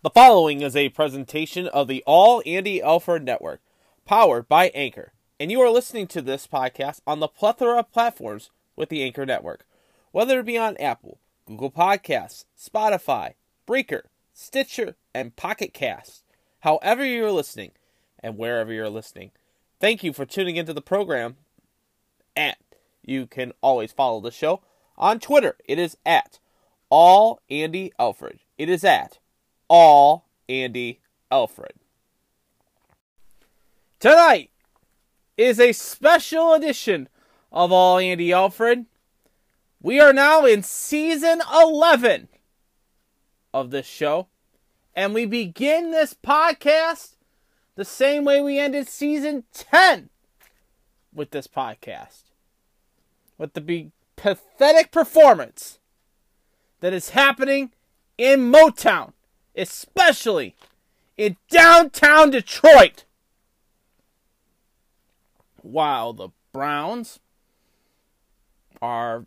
The following is a presentation of the All Andy Alford Network, powered by Anchor, and you are listening to this podcast on the plethora of platforms with the Anchor Network, whether it be on Apple, Google Podcasts, Spotify, Breaker, Stitcher, and Pocket Cast. However you're listening, and wherever you're listening, thank you for tuning into the program. And you can always follow the show on Twitter. It is at All Andy Alfred. It is at all Andy Alfred. Tonight is a special edition of All Andy Alfred. We are now in season 11 of this show, and we begin this podcast the same way we ended season 10 with this podcast. With the be- pathetic performance that is happening in Motown especially in downtown Detroit. While the Browns are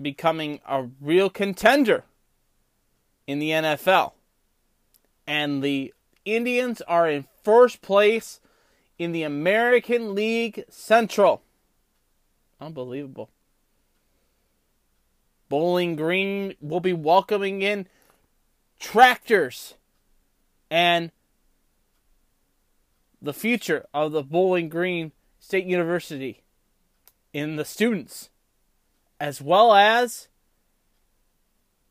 becoming a real contender in the NFL. And the Indians are in first place in the American League Central. Unbelievable. Bowling Green will be welcoming in tractors and the future of the Bowling Green State University in the students, as well as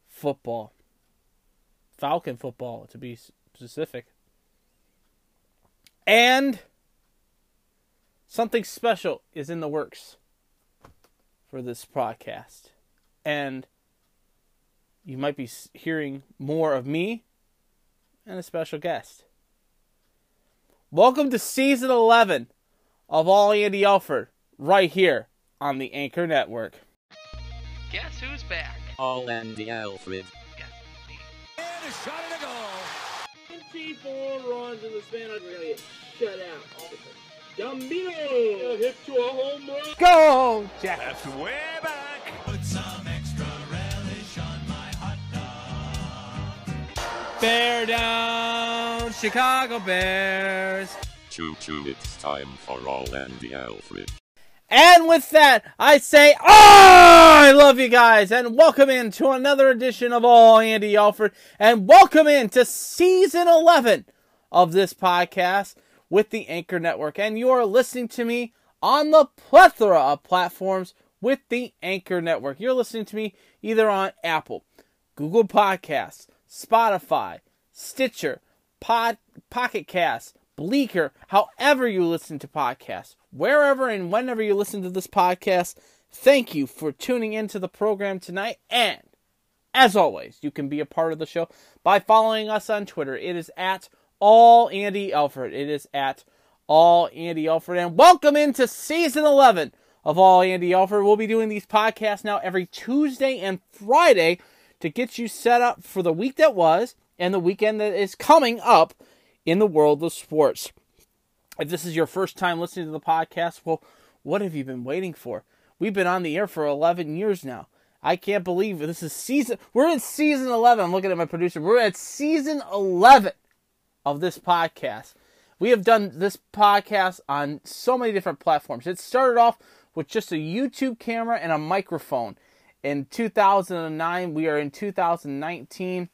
football. Falcon football, to be specific. And something special is in the works for this podcast. And you might be hearing more of me and a special guest. Welcome to season 11 of All Andy Alford, right here on the Anchor Network. Guess who's back? All Andy Alfred. And a shot and a goal. 24 runs in the span of really shut out. Gambino hit to a home run. Go, Jack. That's way back. Bear down, Chicago Bears. Choo choo, it's time for All Andy Alfred. And with that, I say, oh, I love you guys, and welcome in to another edition of All Andy Alfred, and welcome in to season 11 of this podcast with the Anchor Network. And you are listening to me on the plethora of platforms with the Anchor Network. You're listening to me either on Apple, Google Podcasts, Spotify, Stitcher, Pod, Pocket Casts, Breaker, however you listen to podcasts, wherever and whenever you listen to this podcast, thank you for tuning into the program tonight. And as always, you can be a part of the show by following us on Twitter. It is at all Andy Alfred. It is at all Andy Alfred. And welcome into season 11 of All Andy Alfred. We'll be doing these podcasts now every Tuesday and Friday to get you set up for the week that was and the weekend that is coming up in the world of sports. If this is your first time listening to the podcast, well, what have you been waiting for? We've been on the air for 11 years now. I can't believe this is season. We're in season 11. I'm looking at my producer. We're at season 11 of this podcast. We have done this podcast on so many different platforms. It started off with just a YouTube camera and a microphone. In 2009, we are in 2019,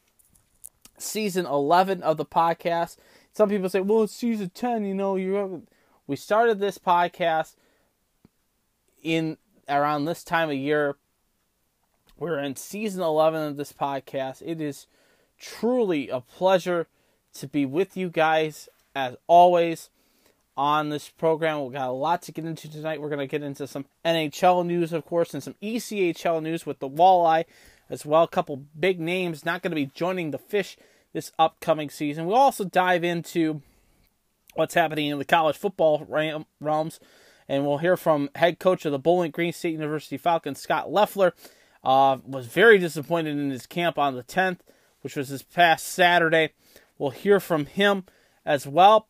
season 11 of the podcast. Some people say, "Well, it's season 10, you know, you're we started this podcast in around this time of year. We're in season 11 of this podcast. It is truly a pleasure to be with you guys as always on this program. We've got a lot to get into tonight. We're going to get into some NHL news, of course, and some ECHL news with the Walleye as well. A couple big names not going to be joining the Fish this upcoming season. We'll also dive into what's happening in the college football realms, and we'll hear from head coach of the Bowling Green State University Falcons, Scot Loeffler. Uh, was very disappointed in his camp on the 10th, which was this past Saturday. We'll hear from him as well,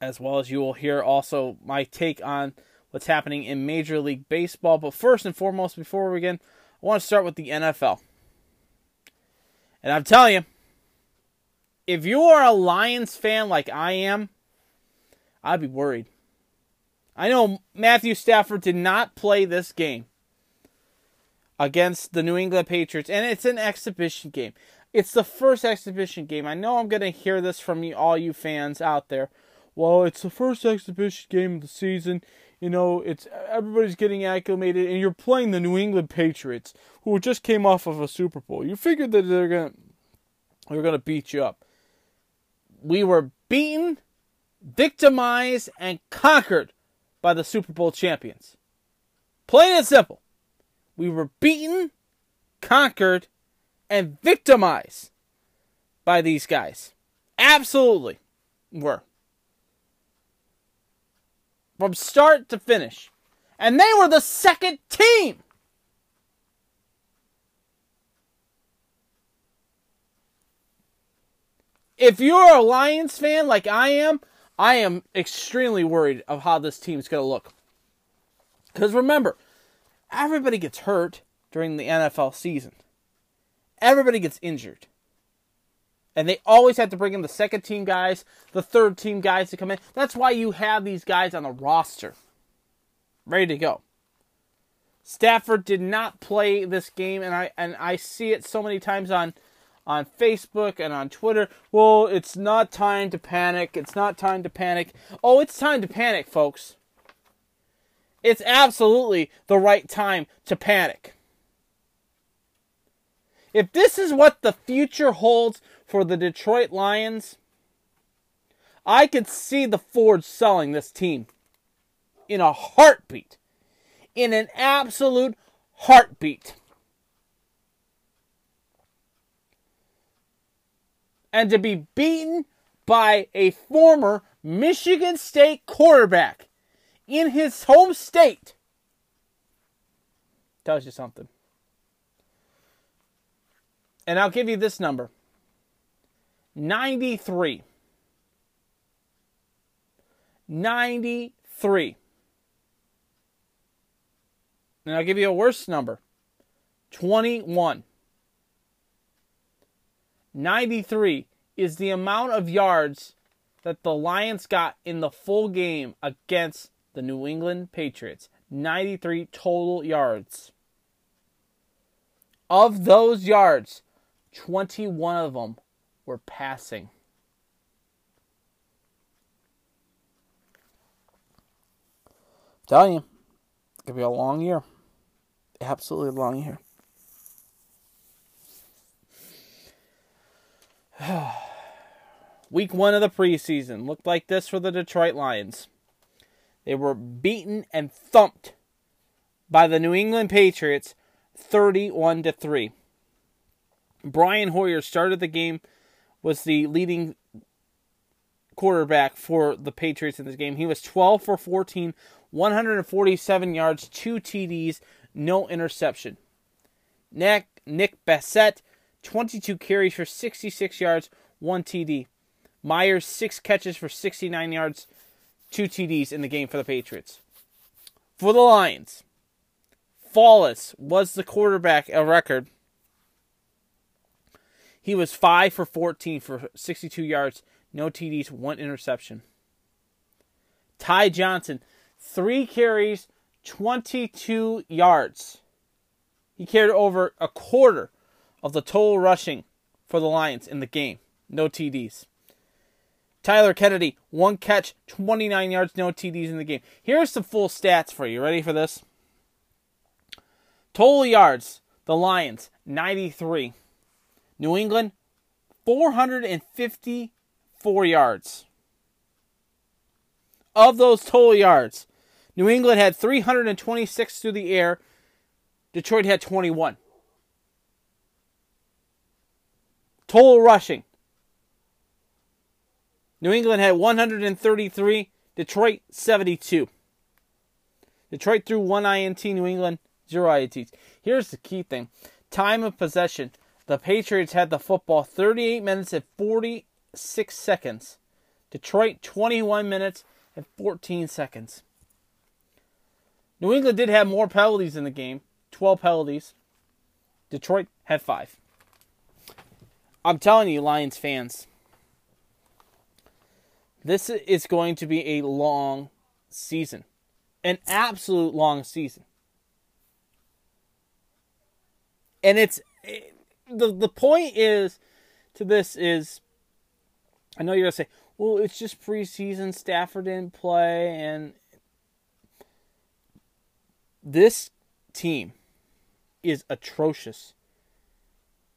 as well as you will hear also my take on what's happening in Major League Baseball. But first and foremost, before we begin, I want to start with the NFL. And I'm telling you, if you are a Lions fan like I am, I'd be worried. I know Matthew Stafford did not play this game against the New England Patriots, and it's an exhibition game. It's the first exhibition game. I know I'm going to hear this from you, all you fans out there. Well, it's the first exhibition game of the season. You know, it's everybody's getting acclimated, and you're playing the New England Patriots, who just came off of a Super Bowl. You figured that they're gonna they're gonna beat you up. We were beaten, victimized, and conquered by the Super Bowl champions. Plain and simple. We were beaten, conquered, and victimized by these guys. Absolutely were. From start to finish. And they were the second team. If you're a Lions fan like I am, I am extremely worried of how this team's going to look. Because remember, everybody gets hurt during the NFL season. Everybody gets injured. And they always have to bring in the second team guys, the third team guys to come in. That's why you have these guys on the roster ready to go. Stafford did not play this game and I and I see it so many times on on Facebook and on Twitter. Well, it's not time to panic. It's not time to panic. Oh, it's time to panic, folks. It's absolutely the right time to panic. If this is what the future holds for the Detroit Lions, I could see the Ford selling this team in a heartbeat. In an absolute heartbeat. And to be beaten by a former Michigan State quarterback in his home state tells you something. And I'll give you this number 93. 93. And I'll give you a worse number 21. 93 is the amount of yards that the Lions got in the full game against the New England Patriots. 93 total yards. Of those yards, 21 of them were passing. telling you, it's going to be a long year. Absolutely a long year. Week one of the preseason looked like this for the Detroit Lions. They were beaten and thumped by the New England Patriots 31 to 3. Brian Hoyer started the game, was the leading quarterback for the Patriots in this game. He was 12 for 14, 147 yards, two TDs, no interception. Nick, Nick Bassett, 22 carries for 66 yards, one TD. Meyers, six catches for 69 yards, two TDs in the game for the Patriots. For the Lions, Flawless was the quarterback a record. He was 5 for 14 for 62 yards, no TDs, one interception. Ty Johnson, three carries, 22 yards. He carried over a quarter of the total rushing for the Lions in the game. No TDs. Tyler Kennedy, one catch, 29 yards, no TDs in the game. Here's some full stats for you. Ready for this? Total yards, the Lions, 93. New England, 454 yards. Of those total yards, New England had 326 through the air. Detroit had 21. Total rushing. New England had 133. Detroit 72. Detroit threw one INT. New England zero INTs. Here's the key thing: time of possession. The Patriots had the football 38 minutes and 46 seconds. Detroit 21 minutes and 14 seconds. New England did have more penalties in the game 12 penalties. Detroit had five. I'm telling you, Lions fans, This is going to be a long season, an absolute long season. And it's the the point is to this is I know you're gonna say, well, it's just preseason. Stafford didn't play, and this team is atrocious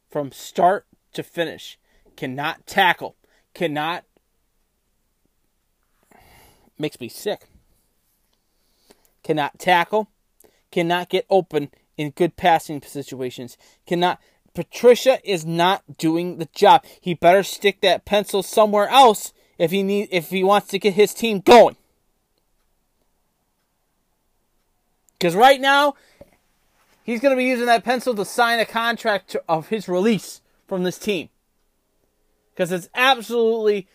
from start to finish. Cannot tackle. Cannot. Makes me sick. Cannot tackle. Cannot get open in good passing situations. Cannot. Patricia is not doing the job. He better stick that pencil somewhere else if he need if he wants to get his team going. Because right now, he's going to be using that pencil to sign a contract to, of his release from this team. Because it's absolutely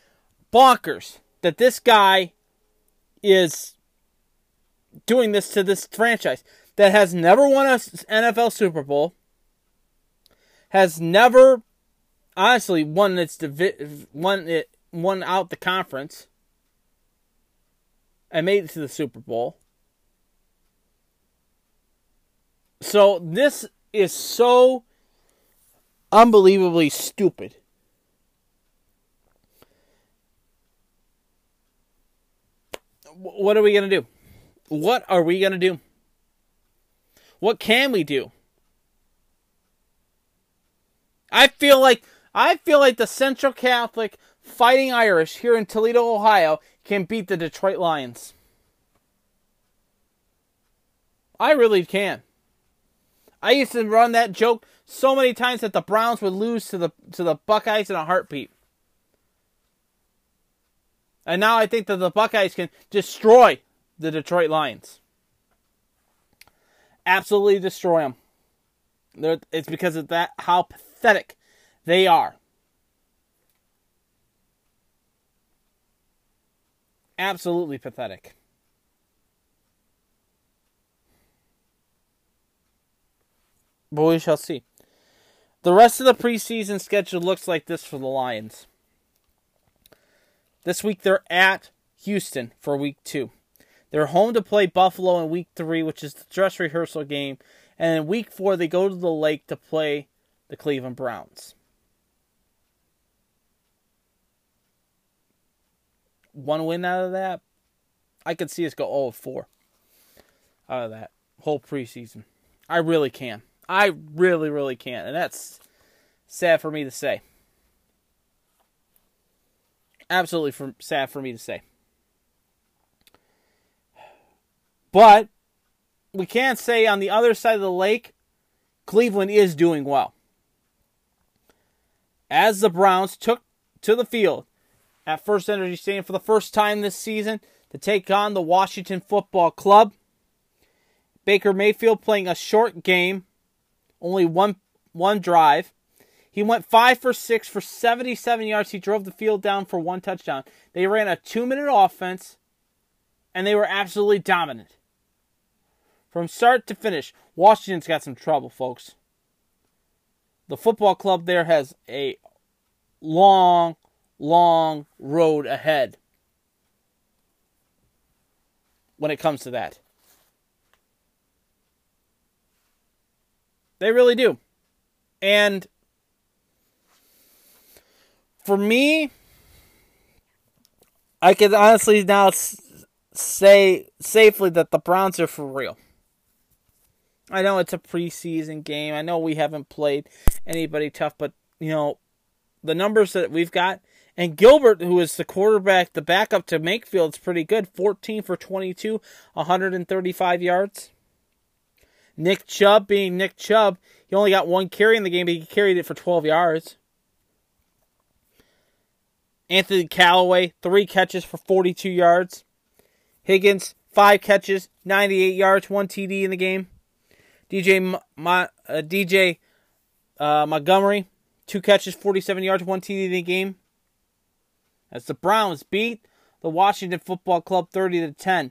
bonkers that this guy is doing this to this franchise that has never won a NFL Super Bowl, has never honestly won its divi- won it won out the conference and made it to the Super Bowl. So this is so unbelievably stupid. What are we going to do? What are we going to do? What can we do? I feel like I feel like the Central Catholic Fighting Irish here in Toledo, Ohio can beat the Detroit Lions. I really can. I used to run that joke so many times that the Browns would lose to the to the Buckeyes in a heartbeat. And now I think that the Buckeyes can destroy the Detroit Lions. Absolutely destroy them. It's because of that how pathetic they are. Absolutely pathetic. But we shall see. The rest of the preseason schedule looks like this for the Lions. This week they're at Houston for week two. They're home to play Buffalo in week three, which is the dress rehearsal game. And in week four, they go to the lake to play the Cleveland Browns. One win out of that, I could see us go 0 4 out of that whole preseason. I really can. I really, really can. And that's sad for me to say. Absolutely for, sad for me to say. But we can't say on the other side of the lake, Cleveland is doing well. As the Browns took to the field at First Energy Stadium for the first time this season to take on the Washington Football Club. Baker Mayfield playing a short game, only one one drive. He went five for six for 77 yards. He drove the field down for one touchdown. They ran a two minute offense, and they were absolutely dominant. From start to finish, Washington's got some trouble, folks. The football club there has a long, long road ahead when it comes to that. They really do. And for me, I can honestly now say safely that the Browns are for real. I know it's a preseason game. I know we haven't played anybody tough, but you know, the numbers that we've got and Gilbert, who is the quarterback, the backup to Mayfield, is pretty good. 14 for 22, 135 yards. Nick Chubb, being Nick Chubb, he only got one carry in the game, but he carried it for 12 yards. Anthony Callaway, three catches for 42 yards. Higgins, five catches, 98 yards, one TD in the game. DJ uh, DJ uh, Montgomery, two catches, 47 yards, one TD in the game. As the Browns beat the Washington Football Club 30 to 10.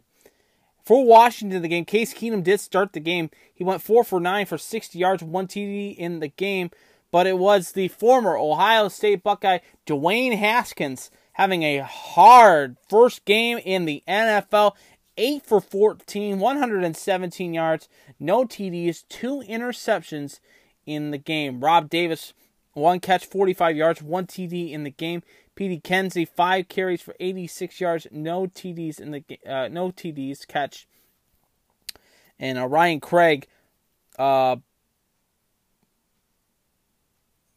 For Washington, the game, Case Keenum did start the game. He went 4 for 9 for 60 yards, 1 TD in the game, but it was the former Ohio State Buckeye Dwayne Haskins having a hard first game in the NFL. 8 for 14, 117 yards, no TDs, two interceptions in the game. Rob Davis, one catch, 45 yards, one TD in the game. Petey Kenzie, five carries for 86 yards, no TDs in the uh, no TDs catch. And uh, Ryan Craig, uh,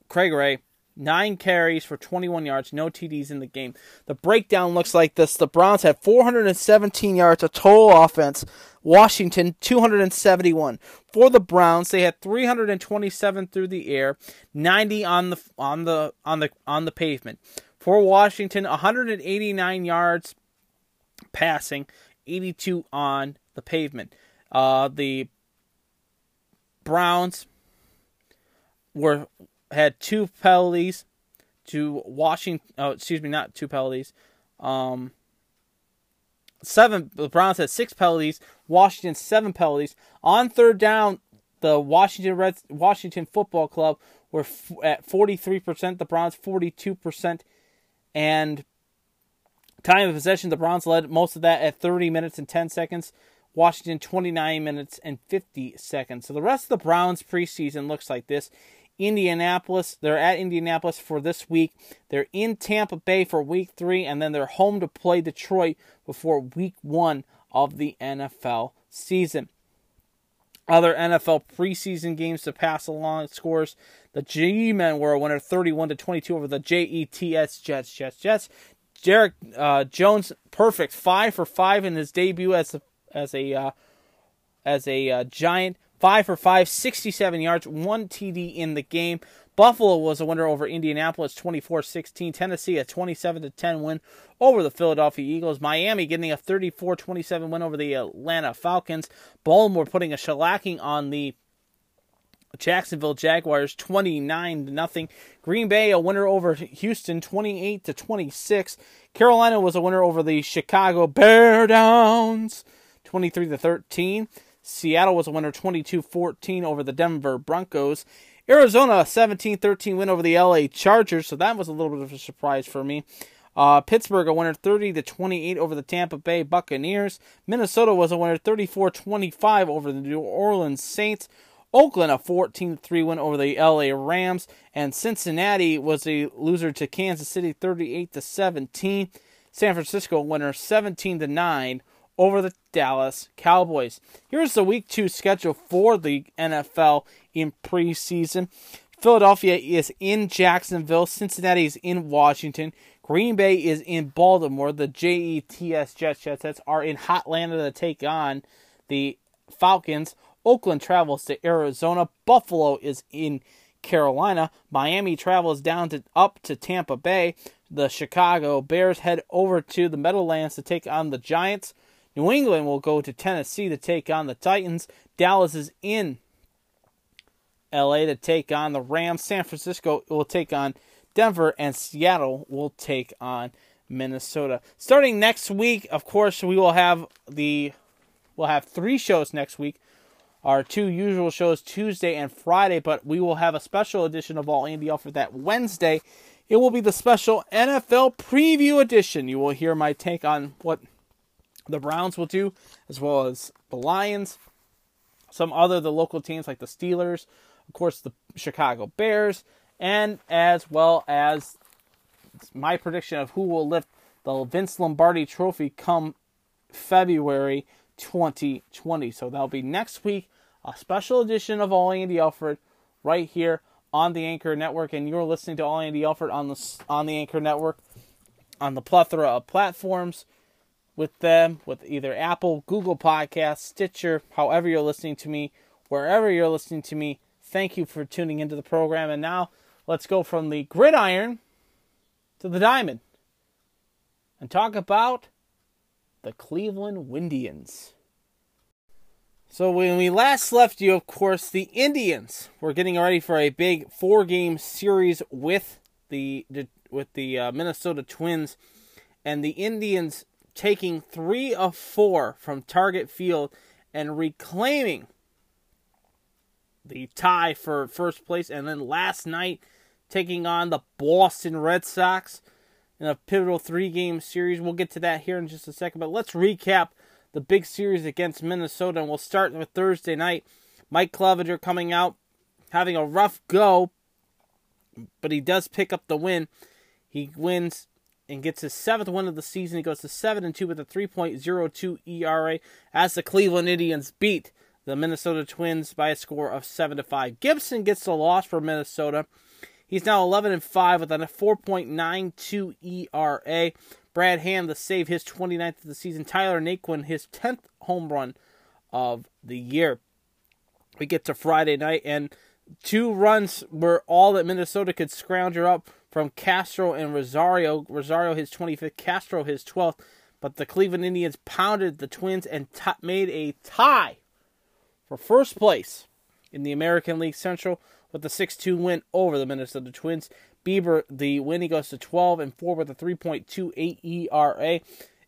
Craig Ray, nine carries for 21 yards, no TDs in the game. The breakdown looks like this: the Browns had 417 yards of total offense. Washington 271. For the Browns, they had 327 through the air, 90 on the on the on the on the pavement. For Washington, 189 yards passing, 82 on the pavement. Uh, the Browns were had two penalties to Washington. Oh, excuse me, not two penalties. Um, seven. The Browns had six penalties. Washington seven penalties on third down. The Washington Reds, Washington Football Club were f- at forty three percent. The Browns forty two percent, and time of possession. The Browns led most of that at thirty minutes and ten seconds. Washington 29 minutes and 50 seconds. So the rest of the Browns preseason looks like this. Indianapolis, they're at Indianapolis for this week. They're in Tampa Bay for week three, and then they're home to play Detroit before week one of the NFL season. Other NFL preseason games to pass along scores. The G Men were a winner 31 to 22 over the JETS Jets, Jets, Jets. Derek uh, Jones, perfect, five for five in his debut as a as a uh, as a uh, giant. Five for five, 67 yards, one TD in the game. Buffalo was a winner over Indianapolis 24-16. Tennessee a 27-10 win over the Philadelphia Eagles. Miami getting a 34-27 win over the Atlanta Falcons. Baltimore putting a shellacking on the Jacksonville Jaguars 29 to nothing. Green Bay a winner over Houston 28 to 26. Carolina was a winner over the Chicago Bear Downs 23 to 13. Seattle was a winner 22-14 over the Denver Broncos. Arizona a 17-13 win over the LA Chargers, so that was a little bit of a surprise for me. Uh, Pittsburgh a winner 30 to 28 over the Tampa Bay Buccaneers. Minnesota was a winner 34-25 over the New Orleans Saints. Oakland a 14-3 win over the LA Rams and Cincinnati was a loser to Kansas City 38 to 17. San Francisco winner 17 to 9 over the Dallas Cowboys. Here's the week 2 schedule for the NFL in preseason. Philadelphia is in Jacksonville, Cincinnati is in Washington, Green Bay is in Baltimore. The JETS Jets Jets are in Hotlanta to take on the Falcons. Oakland travels to Arizona. Buffalo is in Carolina. Miami travels down to up to Tampa Bay. The Chicago Bears head over to the Meadowlands to take on the Giants. New England will go to Tennessee to take on the Titans. Dallas is in LA to take on the Rams. San Francisco will take on Denver, and Seattle will take on Minnesota. Starting next week, of course, we will have the we'll have three shows next week. Our two usual shows Tuesday and Friday, but we will have a special edition of All Andy Alford that Wednesday. It will be the special NFL preview edition. You will hear my take on what the Browns will do, as well as the Lions, some other the local teams like the Steelers, of course the Chicago Bears, and as well as my prediction of who will lift the Vince Lombardi Trophy come February 2020. So that'll be next week, a special edition of All Andy Alford right here on the Anchor Network, and you're listening to All Andy Alford on the on the Anchor Network on the plethora of platforms with them, with either Apple, Google Podcasts, Stitcher, however you're listening to me, wherever you're listening to me. Thank you for tuning into the program. And now let's go from the gridiron to the diamond and talk about the Cleveland Windians. So when we last left you, of course, the Indians were getting ready for a big four-game series with the, the with the uh, Minnesota Twins, and the Indians taking three of four from Target Field and reclaiming the tie for first place. And then last night, taking on the Boston Red Sox, in a pivotal three game series. We'll get to that here in just a second, but let's recap the big series against Minnesota. And we'll start with Thursday night. Mike Clevinger coming out, having a rough go, but he does pick up the win. He wins and gets his seventh win of the season. He goes to 7 and 2 with a 3.02 ERA as the Cleveland Indians beat the Minnesota Twins by a score of 7 to 5. Gibson gets the loss for Minnesota. He's now 11 and 5 with a 4.92 ERA. Brad Hand to save his 29th of the season. Tyler Naquin his 10th home run of the year. We get to Friday night and two runs were all that Minnesota could scrounger up from Castro and Rosario. Rosario his 25th, Castro his 12th. But the Cleveland Indians pounded the Twins and t- made a tie for first place in the American League Central with the 6-2 win over the Minnesota Twins. Bieber, the win, he goes to 12 and 4 with a 3.28 ERA.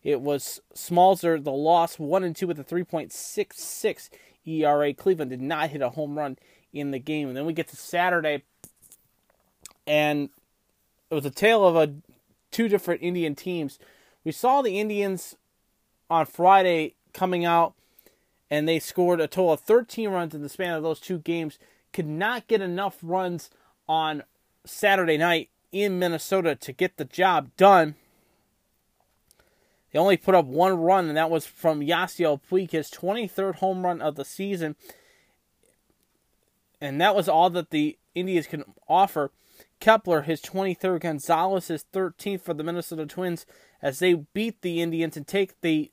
It was Smeltzer, the loss, 1 and 2 with a 3.66 ERA. Cleveland did not hit a home run in the game. And then we get to Saturday, and it was a tale of a two different Indian teams. We saw the Indians on Friday coming out, and they scored a total of 13 runs in the span of those two games. Could not get enough runs on Saturday night in Minnesota to get the job done. They only put up one run, and that was from Yasiel Puig, his 23rd home run of the season. And that was all that the Indians can offer. Kepler, his 23rd, Gonzalez, his 13th for the Minnesota Twins as they beat the Indians and take the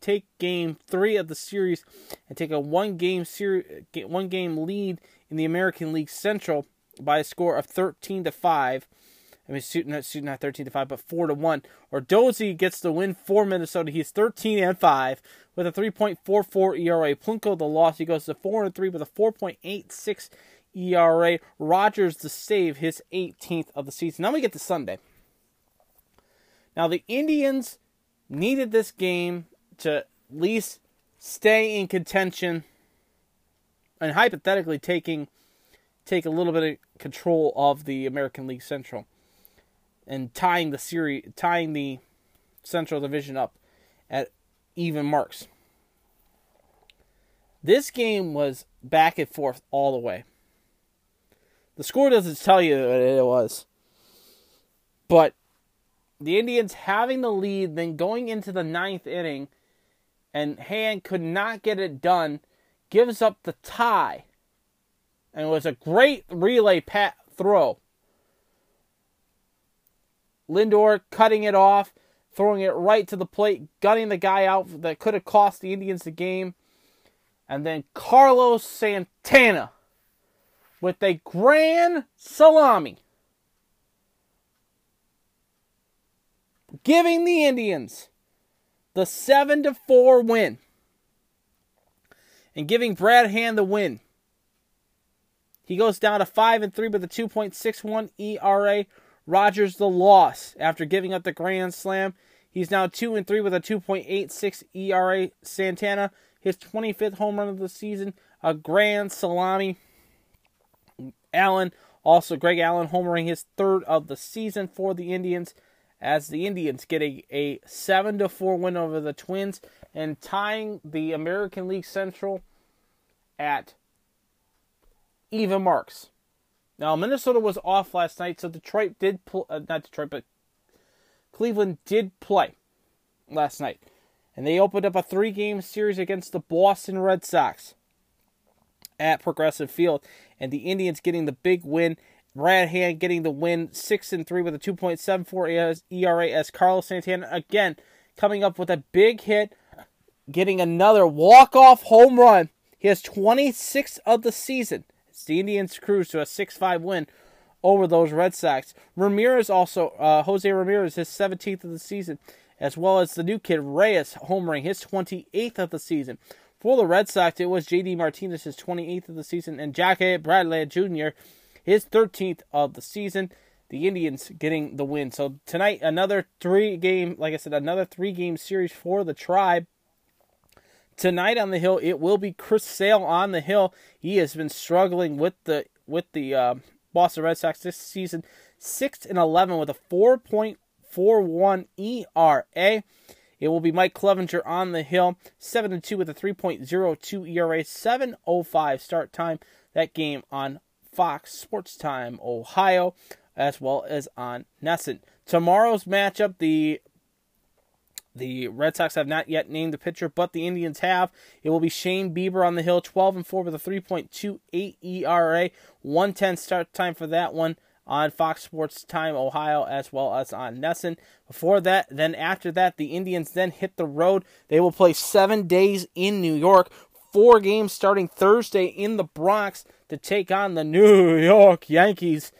take game three of the series and take a one game ser- one game lead in the American League Central by a score of 13 to five. I mean, shooting not not 13 to five, but four to one. Odorizzi gets the win for Minnesota. He's 13 and five with a 3.44 ERA. Plutko the loss. He goes to four and three with a 4.86 ERA. Rogers to save his 18th of the season. Now we get to Sunday. Now the Indians needed this game to at least stay in contention and hypothetically taking take a little bit of control of the American League Central and tying the series tying the Central Division up at even marks. This game was back and forth all the way. The score doesn't tell you what it was. But the Indians having the lead, then going into the ninth inning, and Hand could not get it done, gives up the tie. And it was a great relay pat throw. Lindor cutting it off, throwing it right to the plate, gunning the guy out that could have cost the Indians the game. And then Carlos Santana with a grand salami. Giving the Indians the 7 to 4 win. And giving Brad Hand the win. He goes down to 5 and 3 with a 2.61 ERA. Rogers the loss after giving up the grand slam. He's now 2 and 3 with a 2.86 ERA. Santana, his 25th home run of the season, a grand salami. Allen, also Greg Allen, homering his third of the season for the Indians, as the Indians get a, a 7 to 4 win over the Twins and tying the American League Central at even marks. Now, Minnesota was off last night, so Detroit did pl- uh, not Detroit, but Cleveland did play last night. And they opened up a three game series against the Boston Red Sox at Progressive Field. And the Indians getting the big win. Brad Hand getting the win, 6 and 3 with a 2.74 ERA as Carlos Santana again coming up with a big hit, getting another walk-off home run. He has 26 of the season. It's the Indians cruise to a 6-5 win over those Red Sox. Ramirez also, uh, Jose Ramirez, his 17th of the season, as well as the new kid Reyes homering his 28th of the season. For the Red Sox, it was J.D. Martinez, his 28th of the season, and Jackie Bradley Jr., his 13th of the season. The Indians getting the win. So tonight, another three game, like I said, another three game series for the Tribe. Tonight on the hill, it will be Chris Sale on the hill. He has been struggling with the with the uh, Boston Red Sox this season, six and eleven with a four point four one ERA. It will be Mike Clevinger on the hill, 7 2 with a 3.02 ERA, 7.05 start time. That game on Fox Sports Time, Ohio, as well as on NESN. Tomorrow's matchup, the the Red Sox have not yet named the pitcher, but the Indians have. It will be Shane Bieber on the hill, 12 and 4 with a 3.28 ERA, 110 start time for that one on Fox Sports Time Ohio as well as on NESN. Before that, then after that, the Indians then hit the road. They will play seven days in New York, four games starting Thursday in the Bronx to take on the New York Yankees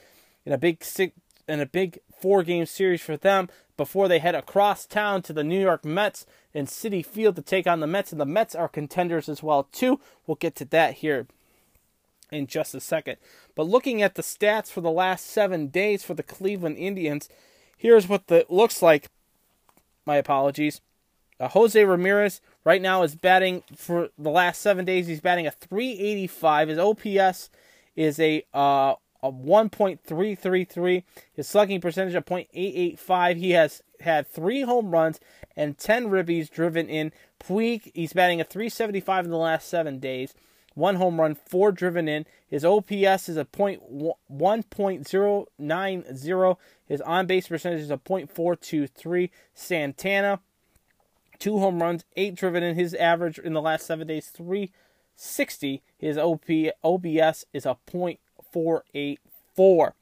in a big six in a big four game series for them before they head across town to the New York Mets in Citi Field to take on the Mets and the Mets are contenders as well too. We'll get to that here in just a second. But looking at the stats for the last 7 days for the Cleveland Indians, here's what the looks like. My apologies. Uh, Jose Ramirez right now is batting for the last 7 days he's batting a 385. His OPS is a uh a 1.333. His slugging percentage of .885. He has had three home runs and 10 ribbies driven in. Puig, he's batting a 375 in the last seven days. One home run, four driven in. His OPS is a point one point zero nine zero. His on base percentage is a point four two three. Santana, two home runs, eight driven in. His average in the last seven days, three sixty. His OP OBS is a point 484.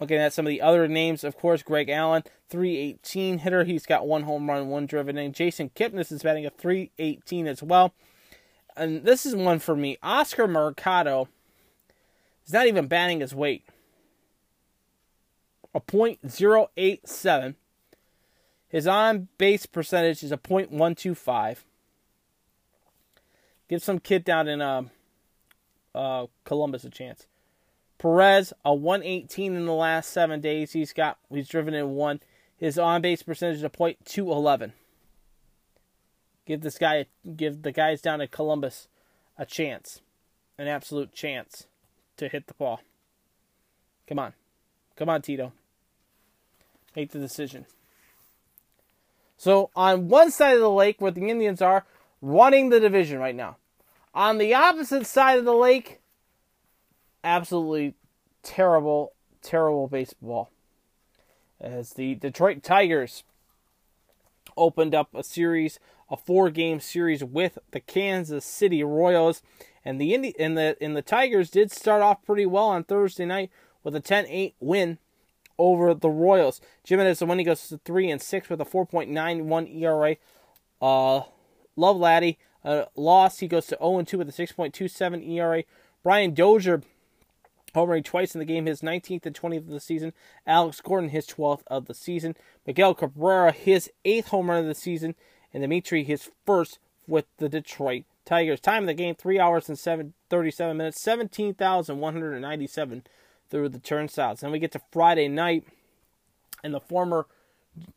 Looking at some of the other names, of course, Greg Allen, 318 hitter. He's got one home run, one driven in. Jason Kipnis is batting a 318 as well. And this is one for me. Oscar Mercado is not even batting his weight. A .087. His on base percentage is a .125. Give some kid down in uh, uh, Columbus a chance. Perez, a 118 in the last seven days. He's got he's driven in one. His on base percentage is a point two eleven. Give this guy give the guys down at Columbus a chance. An absolute chance to hit the ball. Come on. Come on, Tito. Make the decision. So on one side of the lake where the Indians are running the division right now. On the opposite side of the lake, absolutely terrible, terrible baseball. As the Detroit Tigers opened up a series, a four-game series with the Kansas City Royals, and the Indi- and the and the Tigers did start off pretty well on Thursday night with a 10-8 win over the Royals. Jimenez, the winning goes to three and six with a 4.91 ERA. Uh, Lovelady, uh, lost. He goes to 0 and 2 with a 6.27 ERA. Brian Dozier homering twice in the game, his 19th and 20th of the season. Alex Gordon, his 12th of the season. Miguel Cabrera, his 8th home run of the season. And Dimitri, his first with the Detroit Tigers. Time of the game, 3 hours and 7, 37 minutes, 17,197 through the turnstiles. Then we get to Friday night, and the former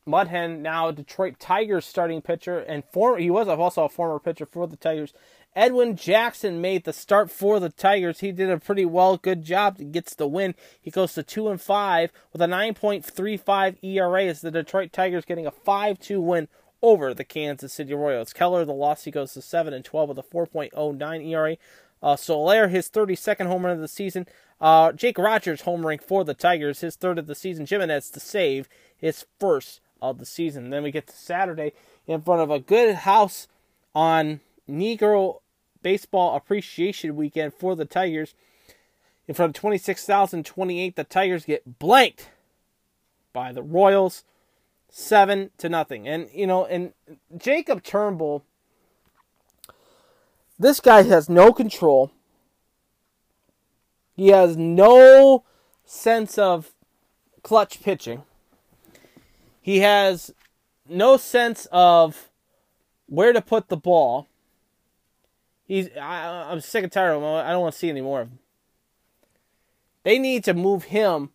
Mudhen, now Detroit Tigers starting pitcher, and for, he was also a former pitcher for the Tigers. Edwin Jackson made the start for the Tigers. He did a pretty well, good job. He gets the win. He goes to two and five with a 9.35 ERA. As the Detroit Tigers getting a 5-2 win over the Kansas City Royals. Keller, the loss, he goes to seven and 12 with a 4.09 ERA. Uh, Soler, his 32nd home run of the season. Uh, Jake Rogers home homering for the Tigers, his third of the season. Jimenez to save his first of the season. Then we get to Saturday in front of a good house on Negro Baseball Appreciation Weekend for the Tigers. In front of 26,028, the Tigers get blanked by the Royals, seven to nothing. And you know, and Jacob Turnbull, this guy has no control. He has no sense of clutch pitching. He has no sense of where to put the ball. He's I, I'm sick and tired of him. I don't want to see any more of him. They need to move him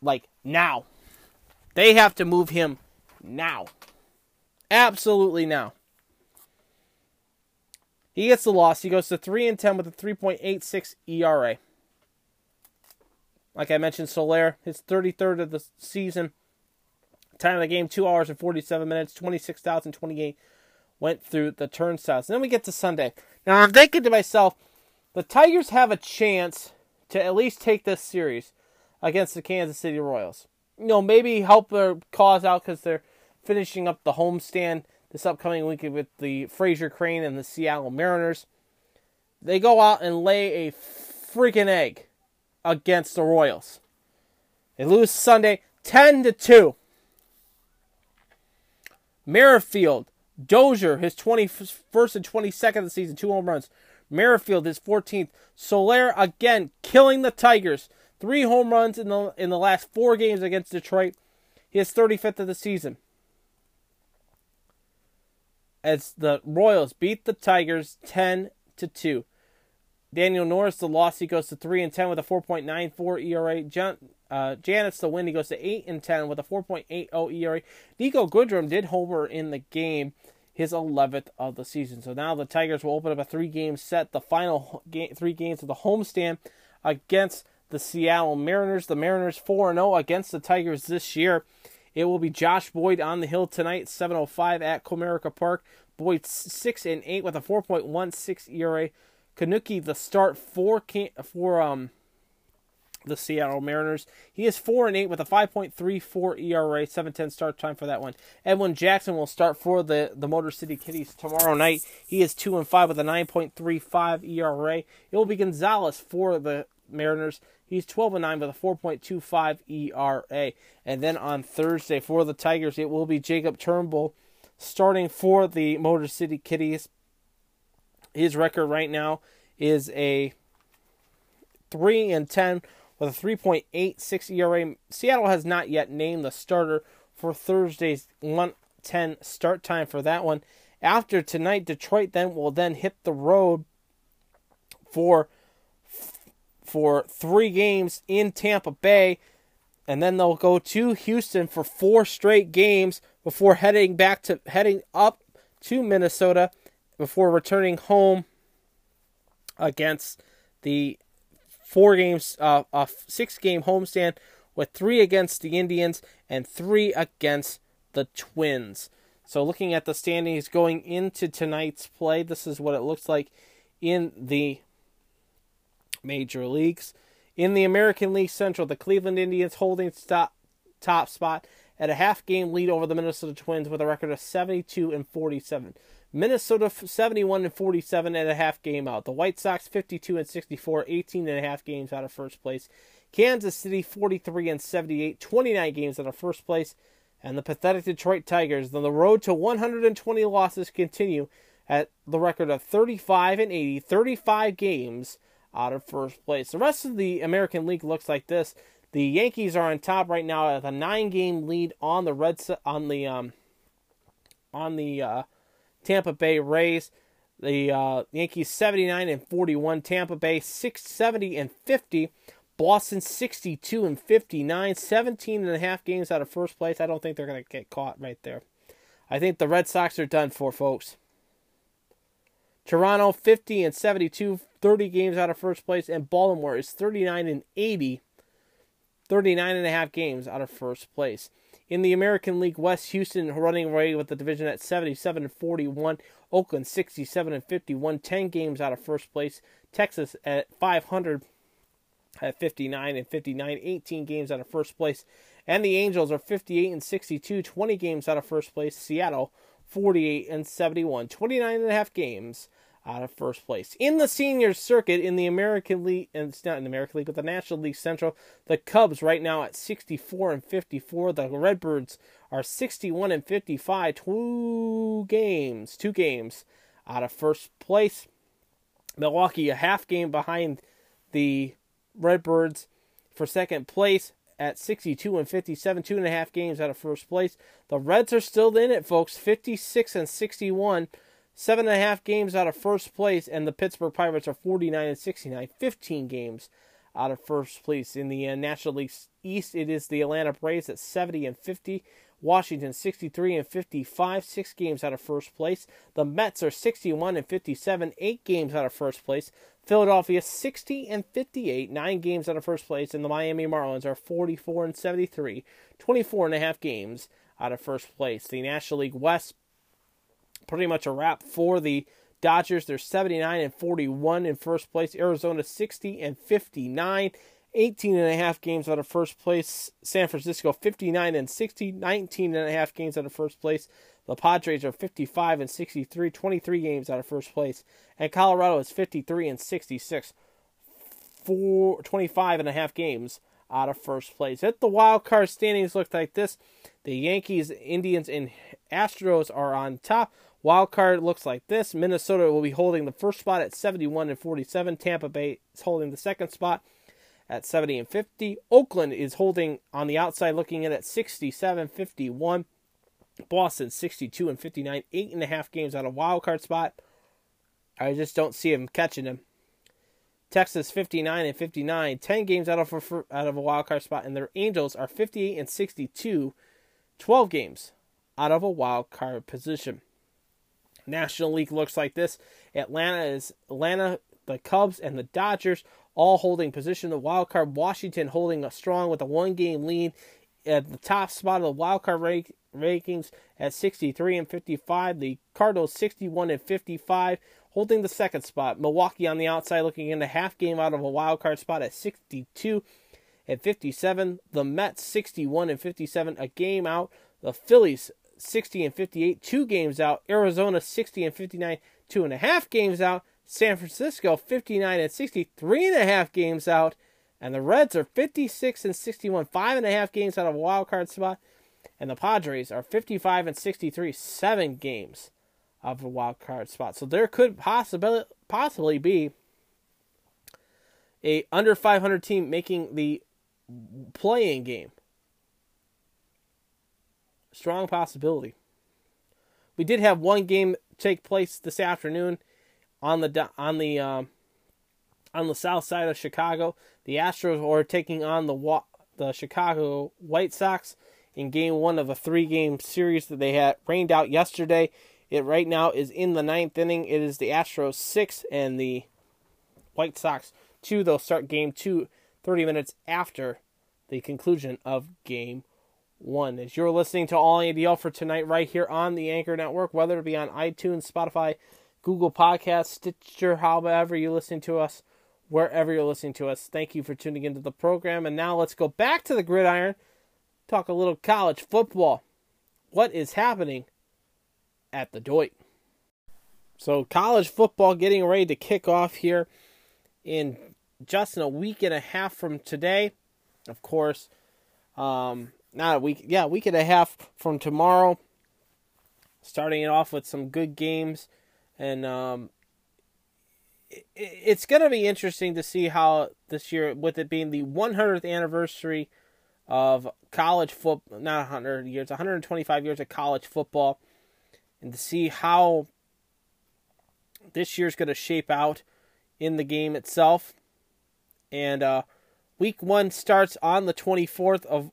like now. They have to move him now. Absolutely now. He gets the loss. He goes to 3 and 10 with a 3.86 ERA. Like I mentioned, Soler, his 33rd of the season, Time of the game, 2 hours and 47 minutes, 26,028 went through the turnstiles. And then we get to Sunday. Now I'm thinking to myself, the Tigers have a chance to at least take this series against the Kansas City Royals. You know, maybe help their cause out because they're finishing up the homestand this upcoming week with the Fraser Crane and the Seattle Mariners. They go out and lay a freaking egg against the Royals. They lose Sunday 10 to 2. Merrifield, Dozier, his 21st and 22nd of the season, two home runs. Merrifield, his 14th. Soler again killing the Tigers. Three home runs in the in the last four games against Detroit. His 35th of the season. As the Royals beat the Tigers 10 to 2. Daniel Norris, the loss, he goes to 3 and 10 with a 4.94 ERA. John, uh, Janet's the win, he goes to 8 and 10 with a 4.80 ERA. Niko Goodrum did homer in the game, his 11th of the season. So now the Tigers will open up a three game set, the final game, three games of the homestand against the Seattle Mariners. The Mariners 4 0 against the Tigers this year. It will be Josh Boyd on the hill tonight, 7:05 at Comerica Park. Boyd 6 and 8 with a 4.16 ERA. Kanuki the start for for um the Seattle Mariners. He is 4 and 8 with a 5.34 ERA, 7-10 start time for that one. Edwin Jackson will start for the, the Motor City Kitties tomorrow night. He is 2 and 5 with a 9.35 ERA. It will be Gonzales for the Mariners. He's 12 and 9 with a 4.25 ERA. And then on Thursday for the Tigers, it will be Jacob Turnbull starting for the Motor City Kitties. His record right now is a 3 and 10 with a 3.86 ERA. Seattle has not yet named the starter for Thursday's 110 start time for that one. After tonight, Detroit then will then hit the road for for three games in Tampa Bay, and then they'll go to Houston for four straight games before heading back to heading up to Minnesota before returning home against the four games, uh, a six game homestand with three against the Indians and three against the Twins. So, looking at the standings going into tonight's play, this is what it looks like in the major leagues. In the American League Central, the Cleveland Indians holding top, top spot at a half game lead over the Minnesota Twins with a record of 72 and 47. Minnesota 71 and 47 and a half game out. The White Sox 52 and 64, 18 and a half games out of first place. Kansas City 43 and 78, 29 games out of first place. And the pathetic Detroit Tigers on the road to 120 losses continue at the record of 35 and 80, 35 games out of first place. The rest of the American League looks like this. The Yankees are on top right now with a nine-game lead on the Red on the um, on the uh, Tampa Bay Rays. The uh, Yankees 79 and 41, Tampa Bay 670 and 50, Boston 62 and 59, 17 and a half games out of first place. I don't think they're going to get caught right there. I think the Red Sox are done for, folks. Toronto 50 and 72, 30 games out of first place, and Baltimore is 39 and 80, 39 and a half games out of first place. In the American League West, Houston running away with the division at 77 and 41. Oakland 67 and 51, 10 games out of first place. Texas at 500 at 59 and 59, 18 games out of first place. And the Angels are 58 and 62, 20 games out of first place. Seattle 48 and 71, 29 and a half games out of first place. In the senior circuit in the American League, and it's not in the American League, but the National League Central, the Cubs right now at 64 and 54. The Redbirds are 61 and 55, two games, two games out of first place. Milwaukee a half game behind the Redbirds for second place at 62 and 57, two and a half games out of first place. The Reds are still in it, folks, 56 and 61 Seven and a half games out of first place, and the Pittsburgh Pirates are 49 and 69, 15 games out of first place. In the uh, National League East, it is the Atlanta Braves at 70 and 50, Washington 63 and 55, six games out of first place. The Mets are 61 and 57, eight games out of first place. Philadelphia 60 and 58, nine games out of first place, and the Miami Marlins are 44 and 73, 24 and a half games out of first place. The National League West, pretty much a wrap for the Dodgers. They're 79 and 41 in first place. Arizona 60 and 59. 18 and a half games out of first place. San Francisco 59 and 60, 19 and a half games out of first place. The Padres are 55 and 63, 23 games out of first place. And Colorado is 53 and 66, four, 25 and a half games out of first place. At the wild card standings look like this. The Yankees, Indians, and Astros are on top. Wild card looks like this. Minnesota will be holding the first spot at 71 and 47. Tampa Bay is holding the second spot at 70 and 50. Oakland is holding on the outside, looking in at 67 51. Boston 62 and 59, eight and a half games out of wild card spot. I just don't see him catching him. Texas 59 and 59, 10 games out of a, out of a wild card spot, and their Angels are 58 and 62, 12 games out of a wild card position. National League looks like this. Atlanta is Atlanta, the Cubs, and the Dodgers all holding position. The wild card Washington holding a strong with a one game lead at the top spot of the wild card rank, rankings at 63 and 55. The Cardinals 61 and 55 holding the second spot. Milwaukee on the outside looking in a half game out of a wild card spot at 62 and 57. The Mets 61 and 57 a game out. The Phillies 60 and 58 two games out. Arizona 60 and 59 two and a half games out. San Francisco 59 and 60 three and a half games out. And the Reds are 56 and 61 five and a half games out of a wild card spot. And the Padres are 55 and 63 seven games of a wild card spot. So there could possibly possibly be a under 500 team making the playing game. Strong possibility. We did have one game take place this afternoon on the on the um, on the south side of Chicago. The Astros are taking on the the Chicago White Sox in game one of a three game series that they had rained out yesterday. It right now is in the ninth inning. It is the Astros six and the White Sox two. They'll start game two 30 minutes after the conclusion of game one. As you're listening to All Andy for tonight, right here on the Anchor Network, whether it be on iTunes, Spotify, Google Podcasts, Stitcher, however you're listening to us, wherever you're listening to us. Thank you for tuning into the program. And now let's go back to the gridiron, talk a little college football. What is happening at the Doyt? So, college football getting ready to kick off here in just in a week and a half from today. Of course, um, not a week, yeah, a week and a half from tomorrow. Starting it off with some good games, and um, it's going to be interesting to see how this year, with it being the 100th anniversary of college football, not 100 years, 125 years of college football, and to see how this year's going to shape out in the game itself. And uh, week one starts on the 24th of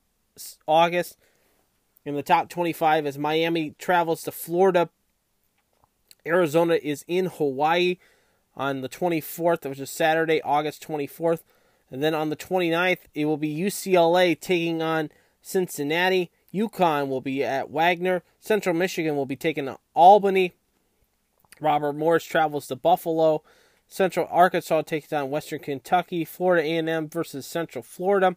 August. In the top 25, as Miami travels to Florida, Arizona is in Hawaii on the 24th, which is Saturday, August 24th. And then on the 29th, it will be UCLA taking on Cincinnati. UConn will be at Wagner. Central Michigan will be taking on Albany. Robert Morris travels to Buffalo. Central Arkansas takes on Western Kentucky. Florida A&M versus Central Florida.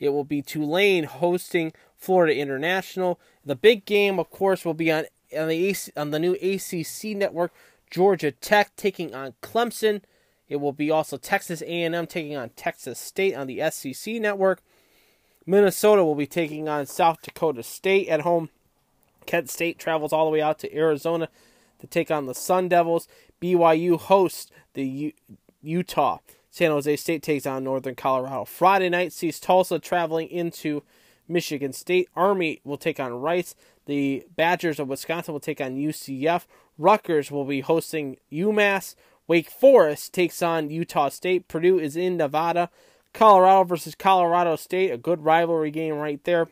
It will be Tulane hosting Florida International. The big game, of course, will be on on the AC, on the new ACC network. Georgia Tech taking on Clemson. It will be also Texas A&M taking on Texas State on the SEC network. Minnesota will be taking on South Dakota State at home. Kent State travels all the way out to Arizona to take on the Sun Devils. BYU hosts the U- Utah. San Jose State takes on Northern Colorado. Friday night sees Tulsa traveling into Michigan State. Army will take on Rice. The Badgers of Wisconsin will take on UCF. Rutgers will be hosting UMass. Wake Forest takes on Utah State. Purdue is in Nevada. Colorado versus Colorado State, a good rivalry game right there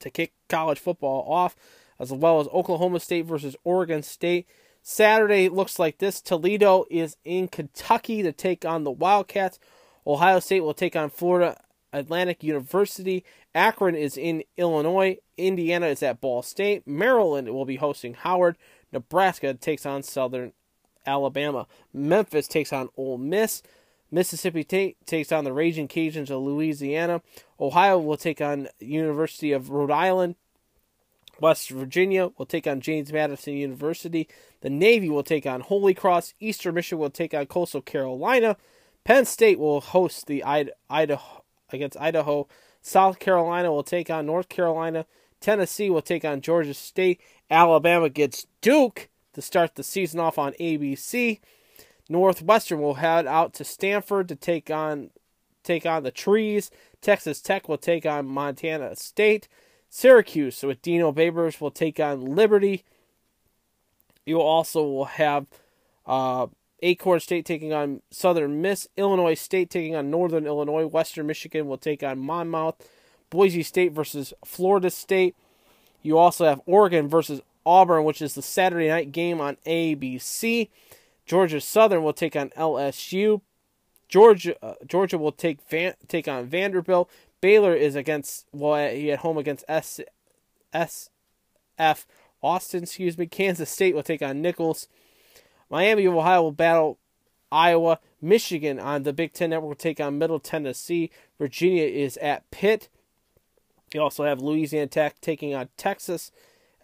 to kick college football off, as well as Oklahoma State versus Oregon State. Saturday looks like this. Toledo is in Kentucky to take on the Wildcats. Ohio State will take on Florida Atlantic University. Akron is in Illinois. Indiana is at Ball State. Maryland will be hosting Howard. Nebraska takes on Southern Alabama. Memphis takes on Ole Miss. Mississippi State takes on the Raging Cajuns of Louisiana. Ohio will take on University of Rhode Island. West Virginia will take on James Madison University. The Navy will take on Holy Cross. Eastern Michigan will take on Coastal Carolina. Penn State will host the Idaho against Idaho. South Carolina will take on North Carolina. Tennessee will take on Georgia State. Alabama gets Duke to start the season off on ABC. Northwestern will head out to Stanford to take on take on the Trees. Texas Tech will take on Montana State. Syracuse so with Dino Babers will take on Liberty. You also will have uh, Alcorn State taking on Southern Miss. Illinois State taking on Northern Illinois. Western Michigan will take on Monmouth. Boise State versus Florida State. You also have Oregon versus Auburn, which is the Saturday night game on ABC. Georgia Southern will take on LSU. Georgia uh, Georgia will take Van, take on Vanderbilt. Baylor is against well he at home against S S F Austin, excuse me. Kansas State will take on Nicholls. Miami of Ohio will battle Iowa. Michigan on the Big Ten Network will take on Middle Tennessee. Virginia is at Pitt. You also have Louisiana Tech taking on Texas,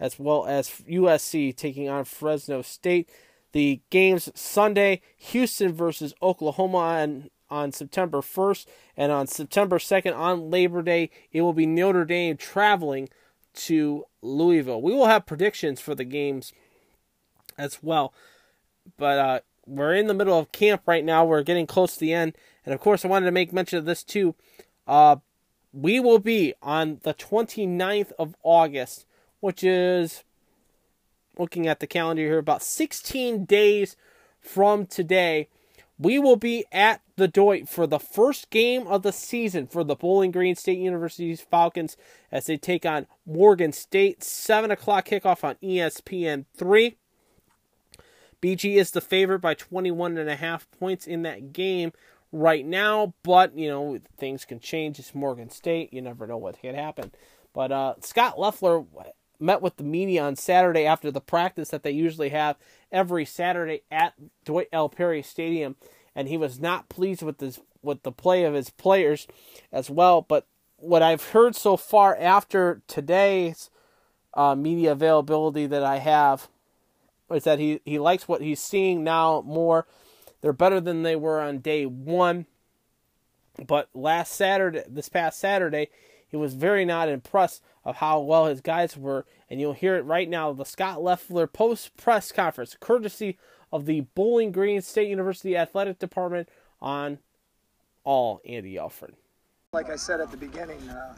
as well as USC taking on Fresno State. The games Sunday, Houston versus Oklahoma on, on September 1st, and on September 2nd, on Labor Day, it will be Notre Dame traveling to Louisville. We will have predictions for the games as well, but uh, we're in the middle of camp right now. We're getting close to the end, and of course, I wanted to make mention of this too. Uh, we will be on the 29th of August, which is looking at the calendar here about 16 days from today. We will be at the Doyt for the first game of the season for the Bowling Green State University's Falcons as they take on Morgan State. 7 o'clock kickoff on ESPN 3. BG is the favorite by 21 and a half points in that game right now, but you know things can change. It's Morgan State; you never know what can happen. But uh, Scot Loeffler met with the media on Saturday after the practice that they usually have every Saturday at Doyt L. Perry Stadium, and he was not pleased with this with the play of his players as well. But what I've heard so far after today's uh, media availability that I have is that he, he likes what he's seeing now more they're better than they were on day one. But last Saturday, this past Saturday, he was very not impressed of how well his guys were, and you'll hear it right now. The Scot Loeffler post press conference, courtesy of the Bowling Green State University Athletic Department, on all Andy Alford. Like I said at the beginning, uh,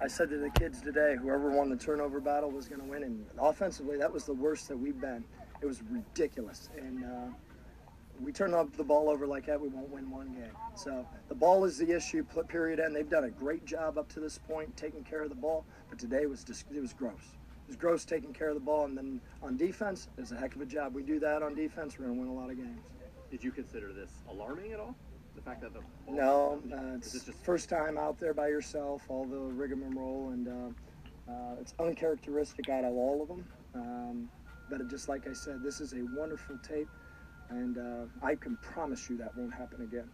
I said to the kids today, whoever won the turnover battle was going to win. And offensively, that was the worst that we've been. It was ridiculous. And uh, we turn the ball over like that, we won't win one game. So the ball is the issue. Period. And They've done a great job up to this point taking care of the ball, but today was just it was gross. Was gross taking care of the ball, and then on defense, it's a heck of a job. We do that on defense, we're gonna win a lot of games. Did you consider this alarming at all? The fact that the ball No, uh, it's Is it just- first time out there by yourself, all the rigmarole, and uh, uh, it's uncharacteristic out of all of them. Um, but just like I said, this is a wonderful tape, and uh, I can promise you that won't happen again.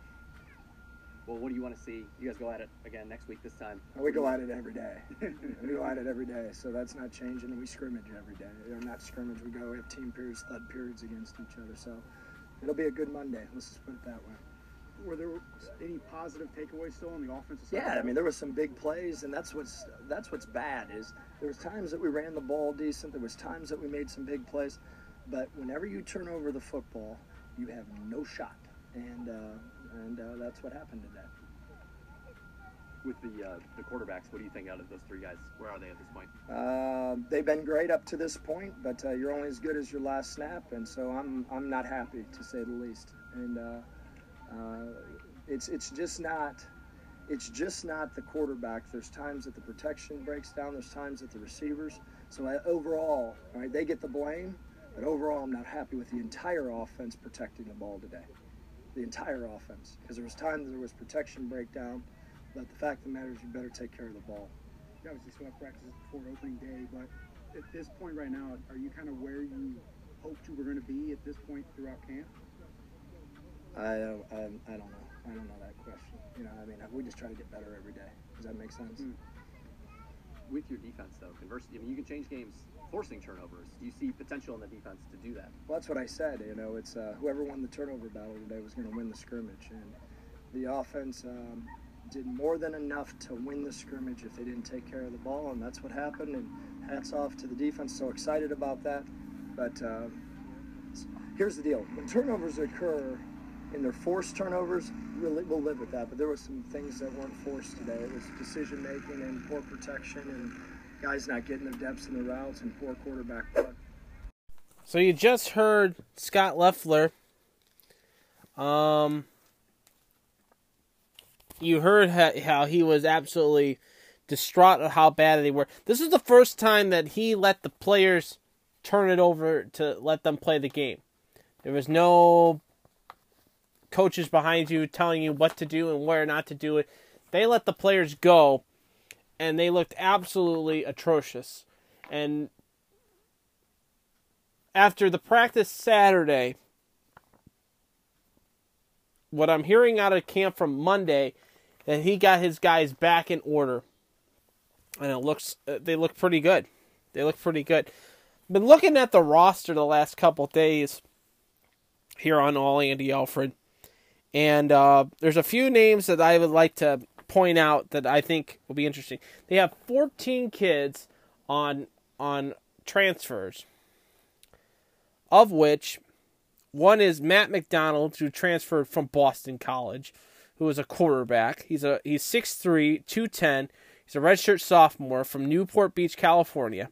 Well, what do you want to see? You guys go at it again next week this time. We go at it every day. we go at it every day, so that's not changing. And we scrimmage every day. Or not scrimmage. We go we have team periods, thud periods against each other. So it'll be a good Monday. Let's just put it that way. Were there any positive takeaways still on the offensive side? Yeah, I mean there was some big plays, and that's what's that's what's bad is there was times that we ran the ball decent. There was times that we made some big plays, but whenever you turn over the football, you have no shot, and uh, and uh, that's what happened today. With the uh, the quarterbacks, what do you think out of those three guys? Where are they at this point? Uh, they've been great up to this point, but uh, you're only as good as your last snap, and so I'm I'm not happy to say the least. And uh, uh, it's it's just not it's just not the quarterback. There's times that the protection breaks down. There's times that the receivers. So I, overall, all right, they get the blame, but overall, I'm not happy with the entire offense protecting the ball today. The entire offense, because there was times there was protection breakdown, But the fact of the matter is, you better take care of the ball. You obviously still have practices before opening day, but at this point right now, are you kind of where you hoped you were going to be at this point throughout camp? I don't, I, I don't know. I don't know that question. You know, I mean, we just try to get better every day. Does that make sense? Mm. With your defense, though, conversely, I mean, you can change games forcing turnovers. Do you see potential in the defense to do that? Well, that's what I said. You know, it's uh, whoever won the turnover battle today was going to win the scrimmage, and the offense um, did more than enough to win the scrimmage if they didn't take care of the ball, and that's what happened. And hats off to the defense. So excited about that. But uh, here's the deal: when turnovers occur, and they're forced turnovers, we'll, we'll live with that. But there were some things that weren't forced today. It was decision making and poor protection, and guys not getting the depths in the routes, and poor quarterback play. So you just heard Scot Loeffler. Um, you heard how he was absolutely distraught at how bad they were. This is the first time that he let the players turn it over to let them play the game. There was no coaches behind you telling you what to do and where not to do it. They let the players go, and they looked absolutely atrocious. And after the practice Saturday, what I'm hearing out of camp from Monday, that he got his guys back in order, and it looks uh, they look pretty good. They look pretty good. Been looking at the roster the last couple days here on All Andy Alford, and uh, there's a few names that I would like to point out that I think will be interesting. They have 14 kids on on transfers, of which one is Matt McDonald, who transferred from Boston College, who is a quarterback. He's a he's 6'3", 210. He's a redshirt sophomore from Newport Beach, California.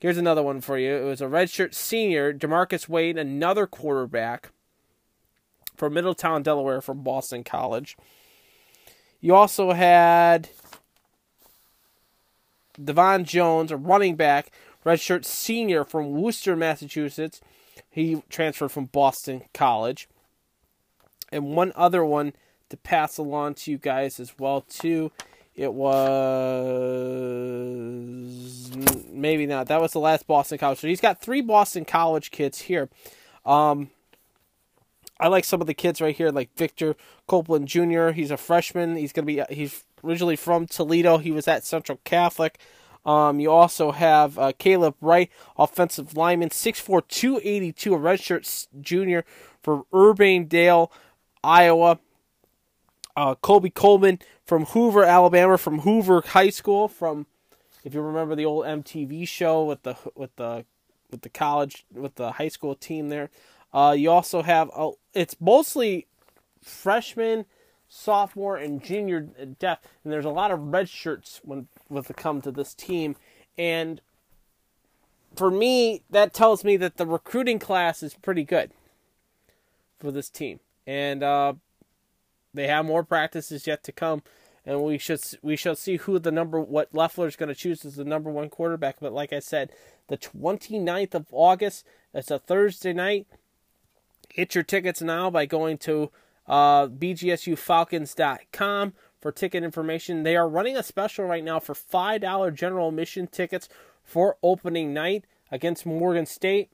Here's another one for you. It was a redshirt senior, Demarcus Wade, another quarterback from Middletown, Delaware, from Boston College. You also had Devon Jones, a running back, redshirt senior from Worcester, Massachusetts. He transferred from Boston College. And one other one to pass along to you guys as well too. It was maybe not. That was the last Boston College. So he's got three Boston College kids here. Um, I like some of the kids right here, like Victor Copeland Jr. He's a freshman. He's gonna be. He's originally from Toledo. He was at Central Catholic. Um, you also have uh, Caleb Wright, offensive lineman, 6'4", 282, a redshirt junior for Urbandale, Iowa. Uh, Coleman from Hoover, Alabama, from Hoover High School. From if you remember the old MTV show with the with the with the college with the high school team there. Uh, you also have uh, it's mostly freshman, sophomore, and junior depth, and there's a lot of red shirts when with the come to this team. And for me, that tells me that the recruiting class is pretty good for this team, and uh, they have more practices yet to come. And we should we shall see who the number what Loeffler is going to choose as the number one quarterback. But like I said, the 29th of August, it's a Thursday night. Get your tickets now by going to uh, bgsufalcons.com for ticket information. They are running a special right now for $5 general admission tickets for opening night against Morgan State.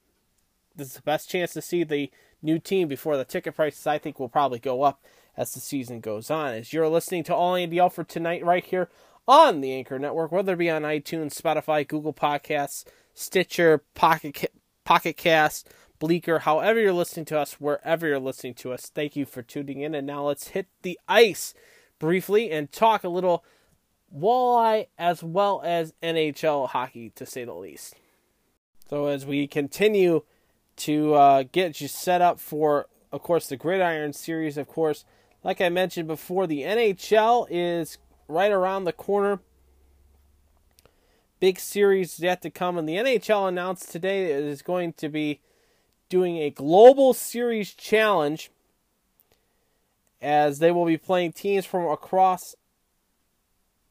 This is the best chance to see the new team before the ticket prices, I think, will probably go up as the season goes on. As you're listening to All Andy Alford tonight, right here on the Anchor Network, whether it be on iTunes, Spotify, Google Podcasts, Stitcher, Pocket, Pocket Cast, Breaker, however you're listening to us, wherever you're listening to us, thank you for tuning in. And now let's hit the ice briefly and talk a little walleye as well as NHL hockey, to say the least. So as we continue to uh, get you set up for, of course, the Gridiron Series, of course, like I mentioned before, the NHL is right around the corner. Big series yet to come, and the NHL announced today it is going to be doing a global series challenge as they will be playing teams from across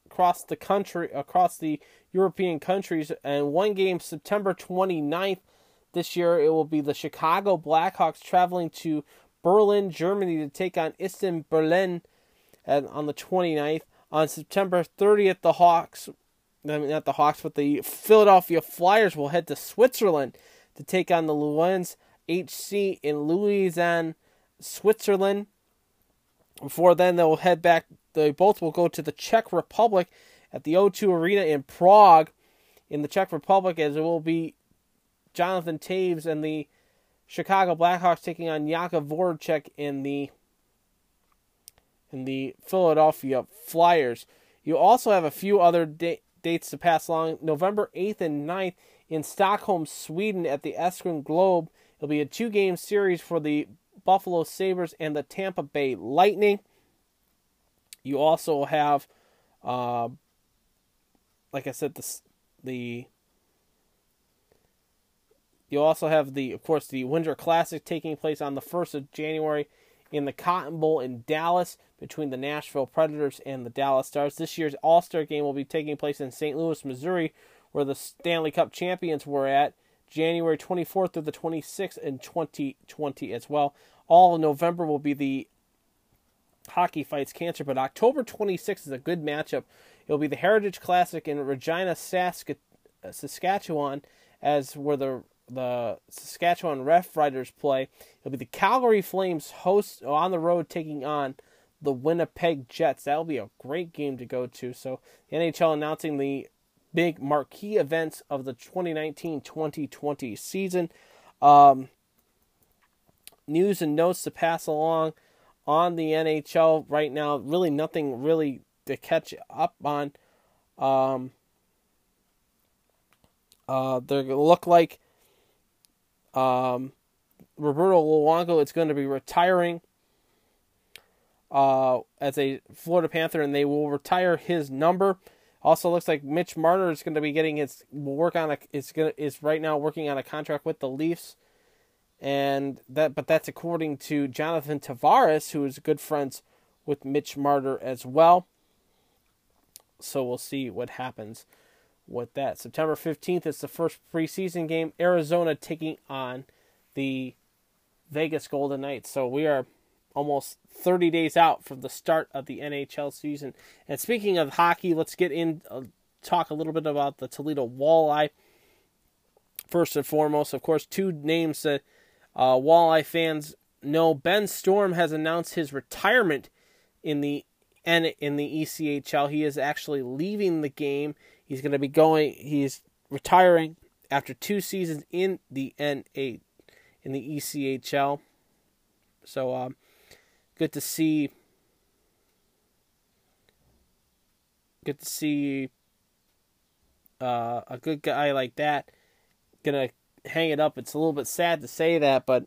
across the country across the European countries and one game September 29th this year it will be the Chicago Blackhawks traveling to Berlin, Germany to take on Eisbären Berlin and on the 29th. On September 30th, the Hawks, I mean, not the Hawks, but the Philadelphia Flyers will head to Switzerland to take on the Lausanne HC in Lausanne, Switzerland. Before then, they'll head back. They both will go to the Czech Republic at the O2 Arena in Prague, in the Czech Republic, as it will be Jonathan Toews and the Chicago Blackhawks taking on Jakub Voracek in the in the Philadelphia Flyers. You also have a few other da- dates to pass along. November 8th and 9th in Stockholm, Sweden at the Ericsson Globe. It'll be a two game series for the Buffalo Sabres and the Tampa Bay Lightning. You also have, uh, like I said, the, the you also have the, of course, the Winter Classic taking place on the 1st of January in the Cotton Bowl in Dallas between the Nashville Predators and the Dallas Stars. This year's All Star game will be taking place in St. Louis, Missouri, where the Stanley Cup champions were at January 24th through the 26th in 2020 as well. All November will be the Hockey Fights Cancer, but October 26th is a good matchup. It'll be the Heritage Classic in Regina, Sask- uh, Saskatchewan, as where the the Saskatchewan Rough Riders play. It'll be the Calgary Flames host on the road taking on the Winnipeg Jets. That'll be a great game to go to. So the NHL announcing the big marquee events of the 2019-2020 season. Um, news and notes to pass along on the NHL right now. Really nothing really to catch up on. Um, uh, they're going to look like um, Roberto Luongo is going to be retiring uh, as a Florida Panther, and they will retire his number. Also, looks like Mitch Marner is going to be getting his work on a is going is right now working on a contract with the Leafs, and that but that's according to Jonathan Tavares, who is good friends with Mitch Marner as well. So we'll see what happens with that. September 15th is the first preseason game. Arizona taking on the Vegas Golden Knights. So we are almost 30 days out from the start of the NHL season. And speaking of hockey, let's get in uh, talk a little bit about the Toledo Walleye. First and foremost, of course, two names that uh, Walleye fans know. Ben Storm has announced his retirement in the and in the ECHL. He is actually leaving the game. He's going to be going. He's retiring after two seasons in the N8 in the ECHL. So um, good to see. Good to see uh, a good guy like that gonna hang it up. It's a little bit sad to say that, but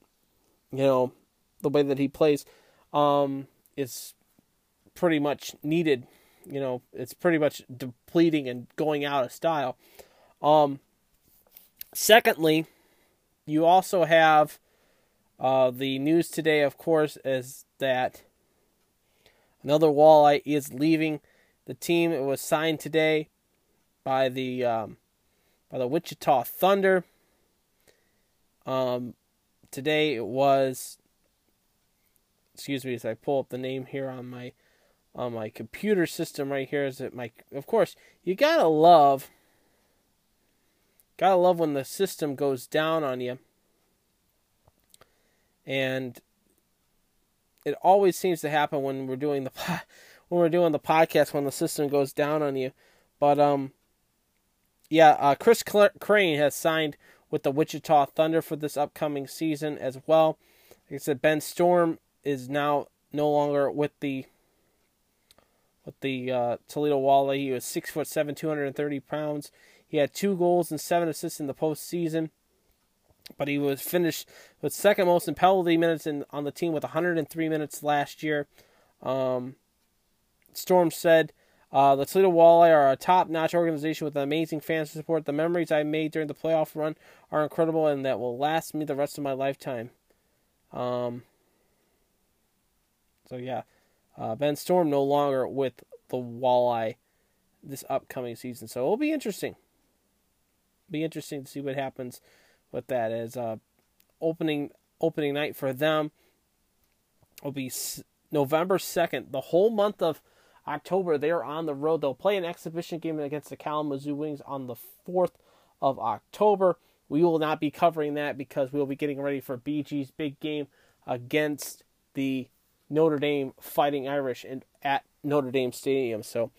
you know the way that he plays um, is pretty much needed. You know, it's pretty much depleting and going out of style. Um, secondly, you also have uh, the news today, of course, is that another walleye is leaving the team. It was signed today by the um, by the Wichita Thunder. Um, today it was. Excuse me as I pull up the name here on my on my computer system right here. Is it my? Of course, you gotta love. Gotta love when the system goes down on you. And it always seems to happen when we're doing the when we're doing the podcast when the system goes down on you. But um, yeah, uh, Chris Crane has signed with the Wichita Thunder for this upcoming season as well. Like I said, Ben Storm is now no longer with the with the uh, Toledo Walleye. He was six foot seven, two hundred and thirty pounds. He had two goals and seven assists in the postseason but he was finished with second most in penalty minutes in, on the team with 103 minutes last year. Um, Storm said, uh, the Toledo Walleye are a top-notch organization with amazing fans to support. The memories I made during the playoff run are incredible and that will last me the rest of my lifetime. Um, so yeah, uh, Ben Storm no longer with the Walleye this upcoming season. So it'll be interesting. Be interesting to see what happens with that as uh, opening opening night for them will be November 2nd. The whole month of October, they're on the road. They'll play an exhibition game against the Kalamazoo Wings on the 4th of October. We will not be covering that because we will be getting ready for BG's big game against the Notre Dame Fighting Irish and at Notre Dame Stadium. So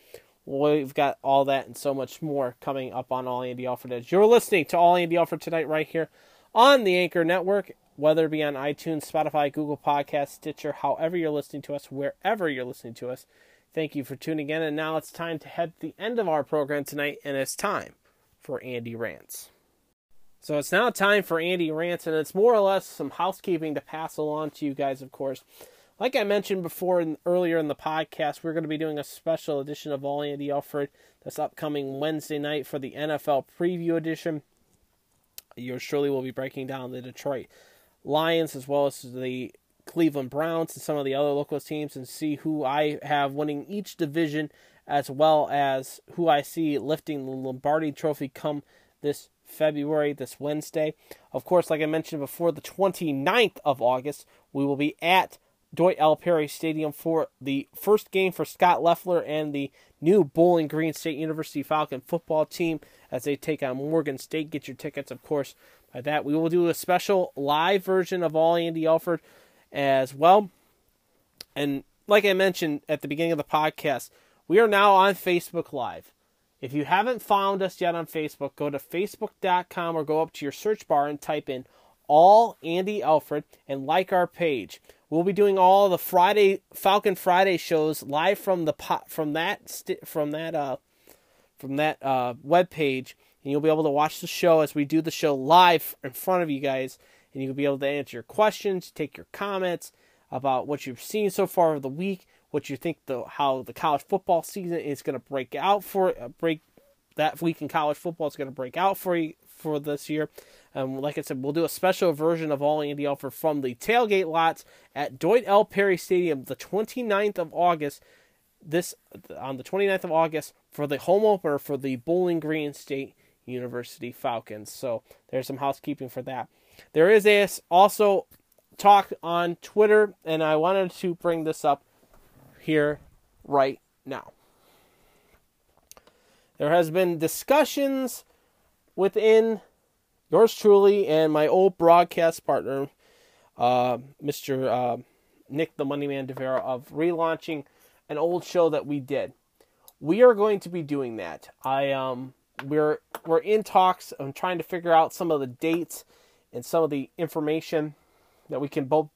we've got all that and so much more coming up on All Andy Alford as you're listening to All Andy Alford tonight right here on the Anchor Network, whether it be on iTunes, Spotify, Google Podcasts, Stitcher, however you're listening to us, wherever you're listening to us. Thank you for tuning in. And now it's time to head to the end of our program tonight, and it's time for Andy Rants. So it's now time for Andy Rants, and it's more or less some housekeeping to pass along to you guys, of course. Like I mentioned before and earlier in the podcast, we're going to be doing a special edition of All Andy Alford this upcoming Wednesday night for the NFL preview edition. Yours surely will be breaking down the Detroit Lions as well as the Cleveland Browns and some of the other local teams and see who I have winning each division as well as who I see lifting the Lombardi trophy come this February, this Wednesday. Of course, like I mentioned before, the 29th of August, we will be at Doyt L. Perry Stadium for the first game for Scot Loeffler and the new Bowling Green State University Falcon football team as they take on Morgan State. Get your tickets, of course, by that. We will do a special live version of All Andy Alford as well. And like I mentioned at the beginning of the podcast, we are now on Facebook Live. If you haven't found us yet on Facebook, go to facebook.com or go up to your search bar and type in All Andy Alford and like our page. We'll be doing all the Friday Falcon Friday shows live from the from that from that uh from that uh web page, and you'll be able to watch the show as we do the show live in front of you guys, and you'll be able to answer your questions, take your comments about what you've seen so far of the week, what you think the how the college football season is going to break out for uh, break that week in college football is going to break out for you for this year. Um, like I said, we'll do a special version of All Andy Alford from the tailgate lots at Doyt L. Perry Stadium the 29th of August. This on the 29th of August for the home opener for the Bowling Green State University Falcons. So there's some housekeeping for that. There is a also talk on Twitter, and I wanted to bring this up here right now. There has been discussions within yours truly and my old broadcast partner, uh, Mr. Uh, Nick the Moneyman Devera, of relaunching an old show that we did. We are going to be doing that. I um we're we're in talks. I'm trying to figure out some of the dates and some of the information that we can both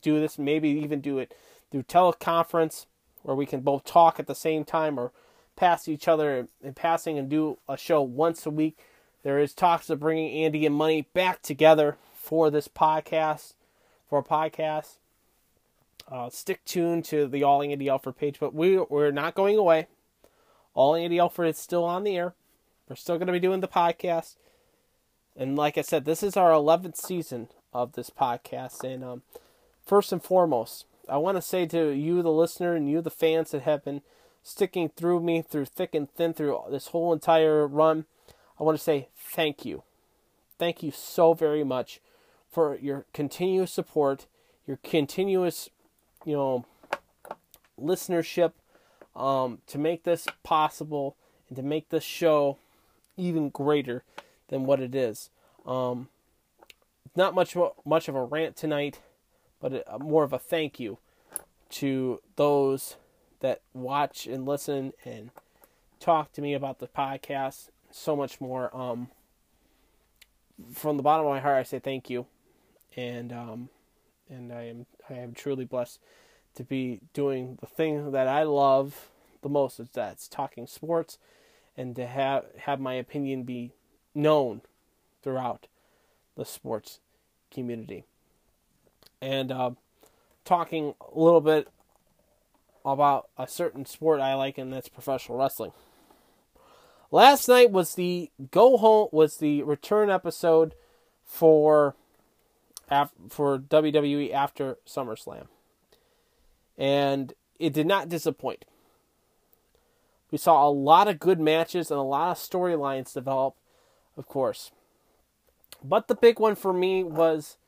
do this. Maybe even do it through teleconference where we can both talk at the same time or pass each other in passing and do a show once a week there is talks of bringing Andy and Money back together for this podcast, for a podcast. Uh, stick tuned to the All Andy Alford page, but we we're not going away. All Andy Alford is still on the air. We're still going to be doing the podcast, and like I said, this is our 11th season of this podcast. And um, first and foremost, I want to say to you, the listener, and you, the fans that have been sticking through me through thick and thin through this whole entire run. I want to say thank you. Thank you so very much for your continuous support, your continuous, you know, listenership um, to make this possible and to make this show even greater than what it is. Um, not much much of a rant tonight, but a, more of a thank you to those that watch and listen and talk to me about the podcast so much more. Um, from the bottom of my heart, I say thank you, and um, and I am I am truly blessed to be doing the thing that I love the most. Is that's talking sports, and to have have my opinion be known throughout the sports community, and uh, talking a little bit about a certain sport I like, and that's professional wrestling. Last night was the go home was the return episode for for WWE after SummerSlam. And it did not disappoint. We saw a lot of good matches and a lot of storylines develop, of course. But the big one for me was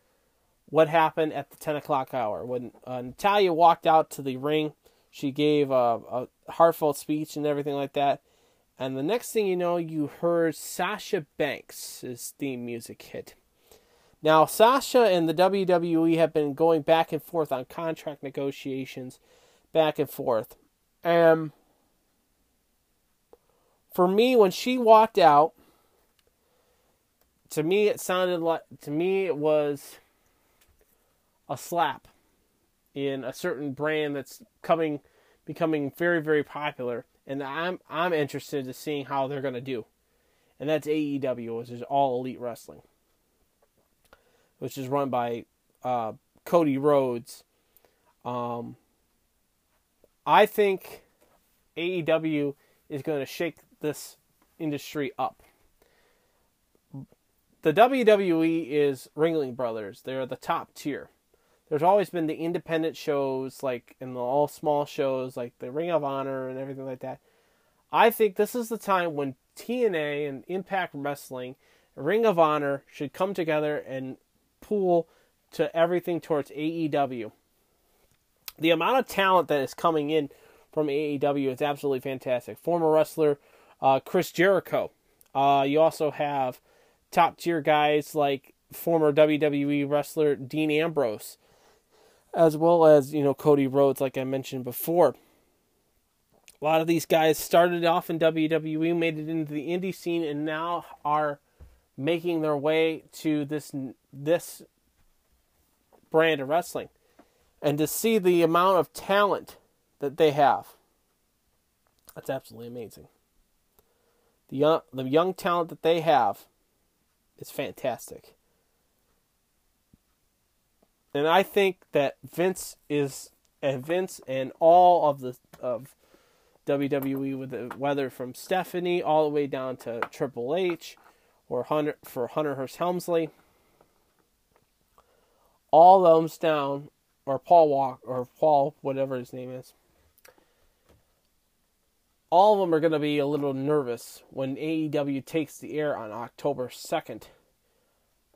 what happened at the 10 o'clock hour. When uh, Natalya walked out to the ring, she gave a, a heartfelt speech and everything like that. And the next thing you know, you heard Sasha Banks' theme music hit. Now, Sasha and the WWE have been going back and forth on contract negotiations, back and forth. And for me, when she walked out, to me it sounded like to me it was a slap in a certain brand that's coming becoming very very popular and I'm I'm interested to seeing how they're to do. And that's AEW which is all elite wrestling. Which is run by uh, Cody Rhodes. Um, I think AEW is going to shake this industry up the WWE is Ringling Brothers. They're the top tier. There's always been the independent shows, like in the all small shows, like the Ring of Honor and everything like that. I think this is the time when TNA and Impact Wrestling, Ring of Honor should come together and pool to everything towards AEW. The amount of talent that is coming in from AEW is absolutely fantastic. Former wrestler uh, Chris Jericho. Uh, you also have top tier guys like former WWE wrestler Dean Ambrose, as well as, you know, Cody Rhodes, like I mentioned before. A lot of these guys started off in WWE, made it into the indie scene, and now are making their way to this this brand of wrestling. And to see the amount of talent that they have, that's absolutely amazing. The young, the young talent that they have is fantastic. And I think that Vince is and Vince and all of the of WWE with the whether from Stephanie all the way down to Triple H or Hunter for Hunter Hearst Helmsley. All thumbs down or Paul Walk or Paul whatever his name is. All of them are going to be a little nervous when AEW takes the air on October 2nd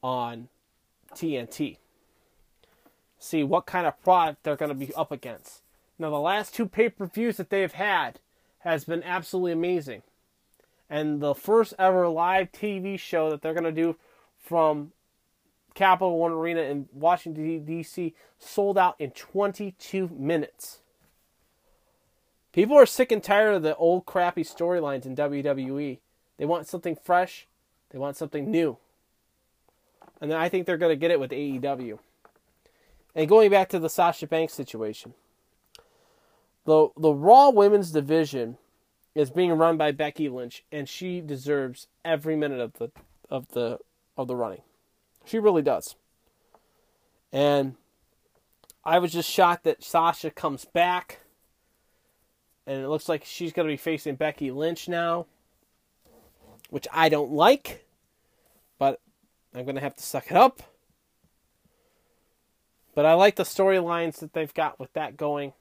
on TNT. See what kind of product they're going to be up against. Now, the last two pay per views that they've had has been absolutely amazing. And the first ever live TV show that they're going to do from Capital One Arena in Washington, D.C., sold out in 22 minutes. People are sick and tired of the old crappy storylines in WWE. They want something fresh, they want something new. And I think they're going to get it with AEW. And going back to the Sasha Banks situation, the the Raw Women's division is being run by Becky Lynch, and she deserves every minute of the of the of the running. She really does. And I was just shocked that Sasha comes back, and it looks like she's going to be facing Becky Lynch now, which I don't like. But I'm going to have to suck it up. But I like the storylines that they've got with that going.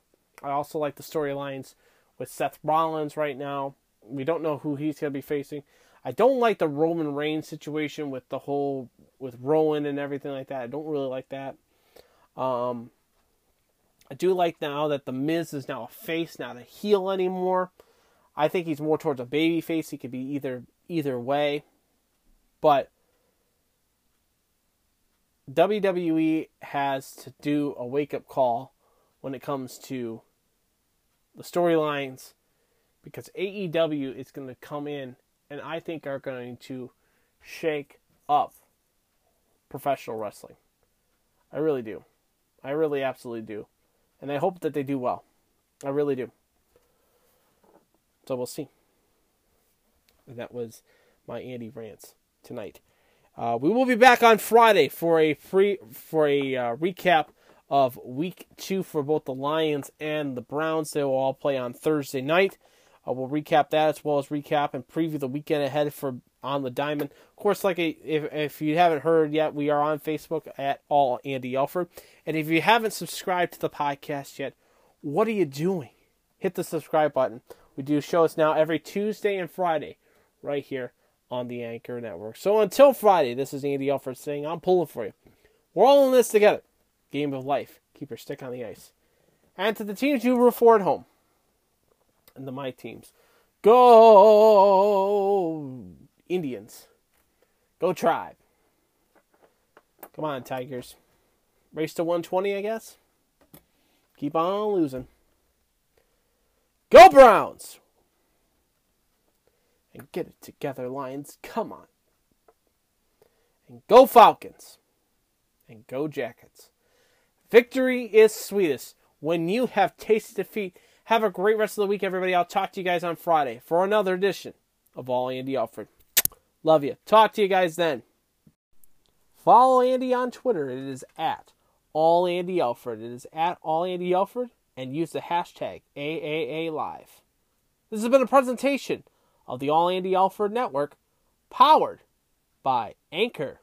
I also like the storylines with Seth Rollins right now. We don't know who he's going to be facing. I don't like the Roman Reigns situation with the whole with Rowan and everything like that. I don't really like that. Um, I do like now that the Miz is now a face, not a heel anymore. I think he's more towards a baby face. He could be either either way, but WWE has to do a wake up call when it comes to the storylines because AEW is going to come in and I think are going to shake up professional wrestling. I really do. I really absolutely do. And I hope that they do well. I really do. So we'll see. that was my Andy rants tonight. Uh, we will be back on Friday for a free for a uh, recap of Week Two for both the Lions and the Browns. They will all play on Thursday night. Uh, we'll recap that as well as recap and preview the weekend ahead for on the diamond. Of course, like a, if if you haven't heard yet, we are on Facebook at all Andy Alford, and if you haven't subscribed to the podcast yet, what are you doing? Hit the subscribe button. We do shows now every Tuesday and Friday, right here on the Anchor Network. So until Friday, this is Andy Alford saying I'm pulling for you. We're all in this together. Game of life. Keep your stick on the ice. And to the teams you root for at home, and the my teams, go Indians. Go Tribe. Come on, Tigers. Race to 120, I guess. Keep on losing. Go Browns! And get it together, Lions. Come on. And go Falcons. And go Jackets. Victory is sweetest when you have tasted defeat. Have a great rest of the week, everybody. I'll talk to you guys on Friday for another edition of All Andy Alford. Love you. Talk to you guys then. Follow Andy on Twitter. It is at All Andy Alford. It is at All Andy Alford and use the hashtag AAA Live. This has been a presentation of the All Andy Alford Network, powered by Anchor.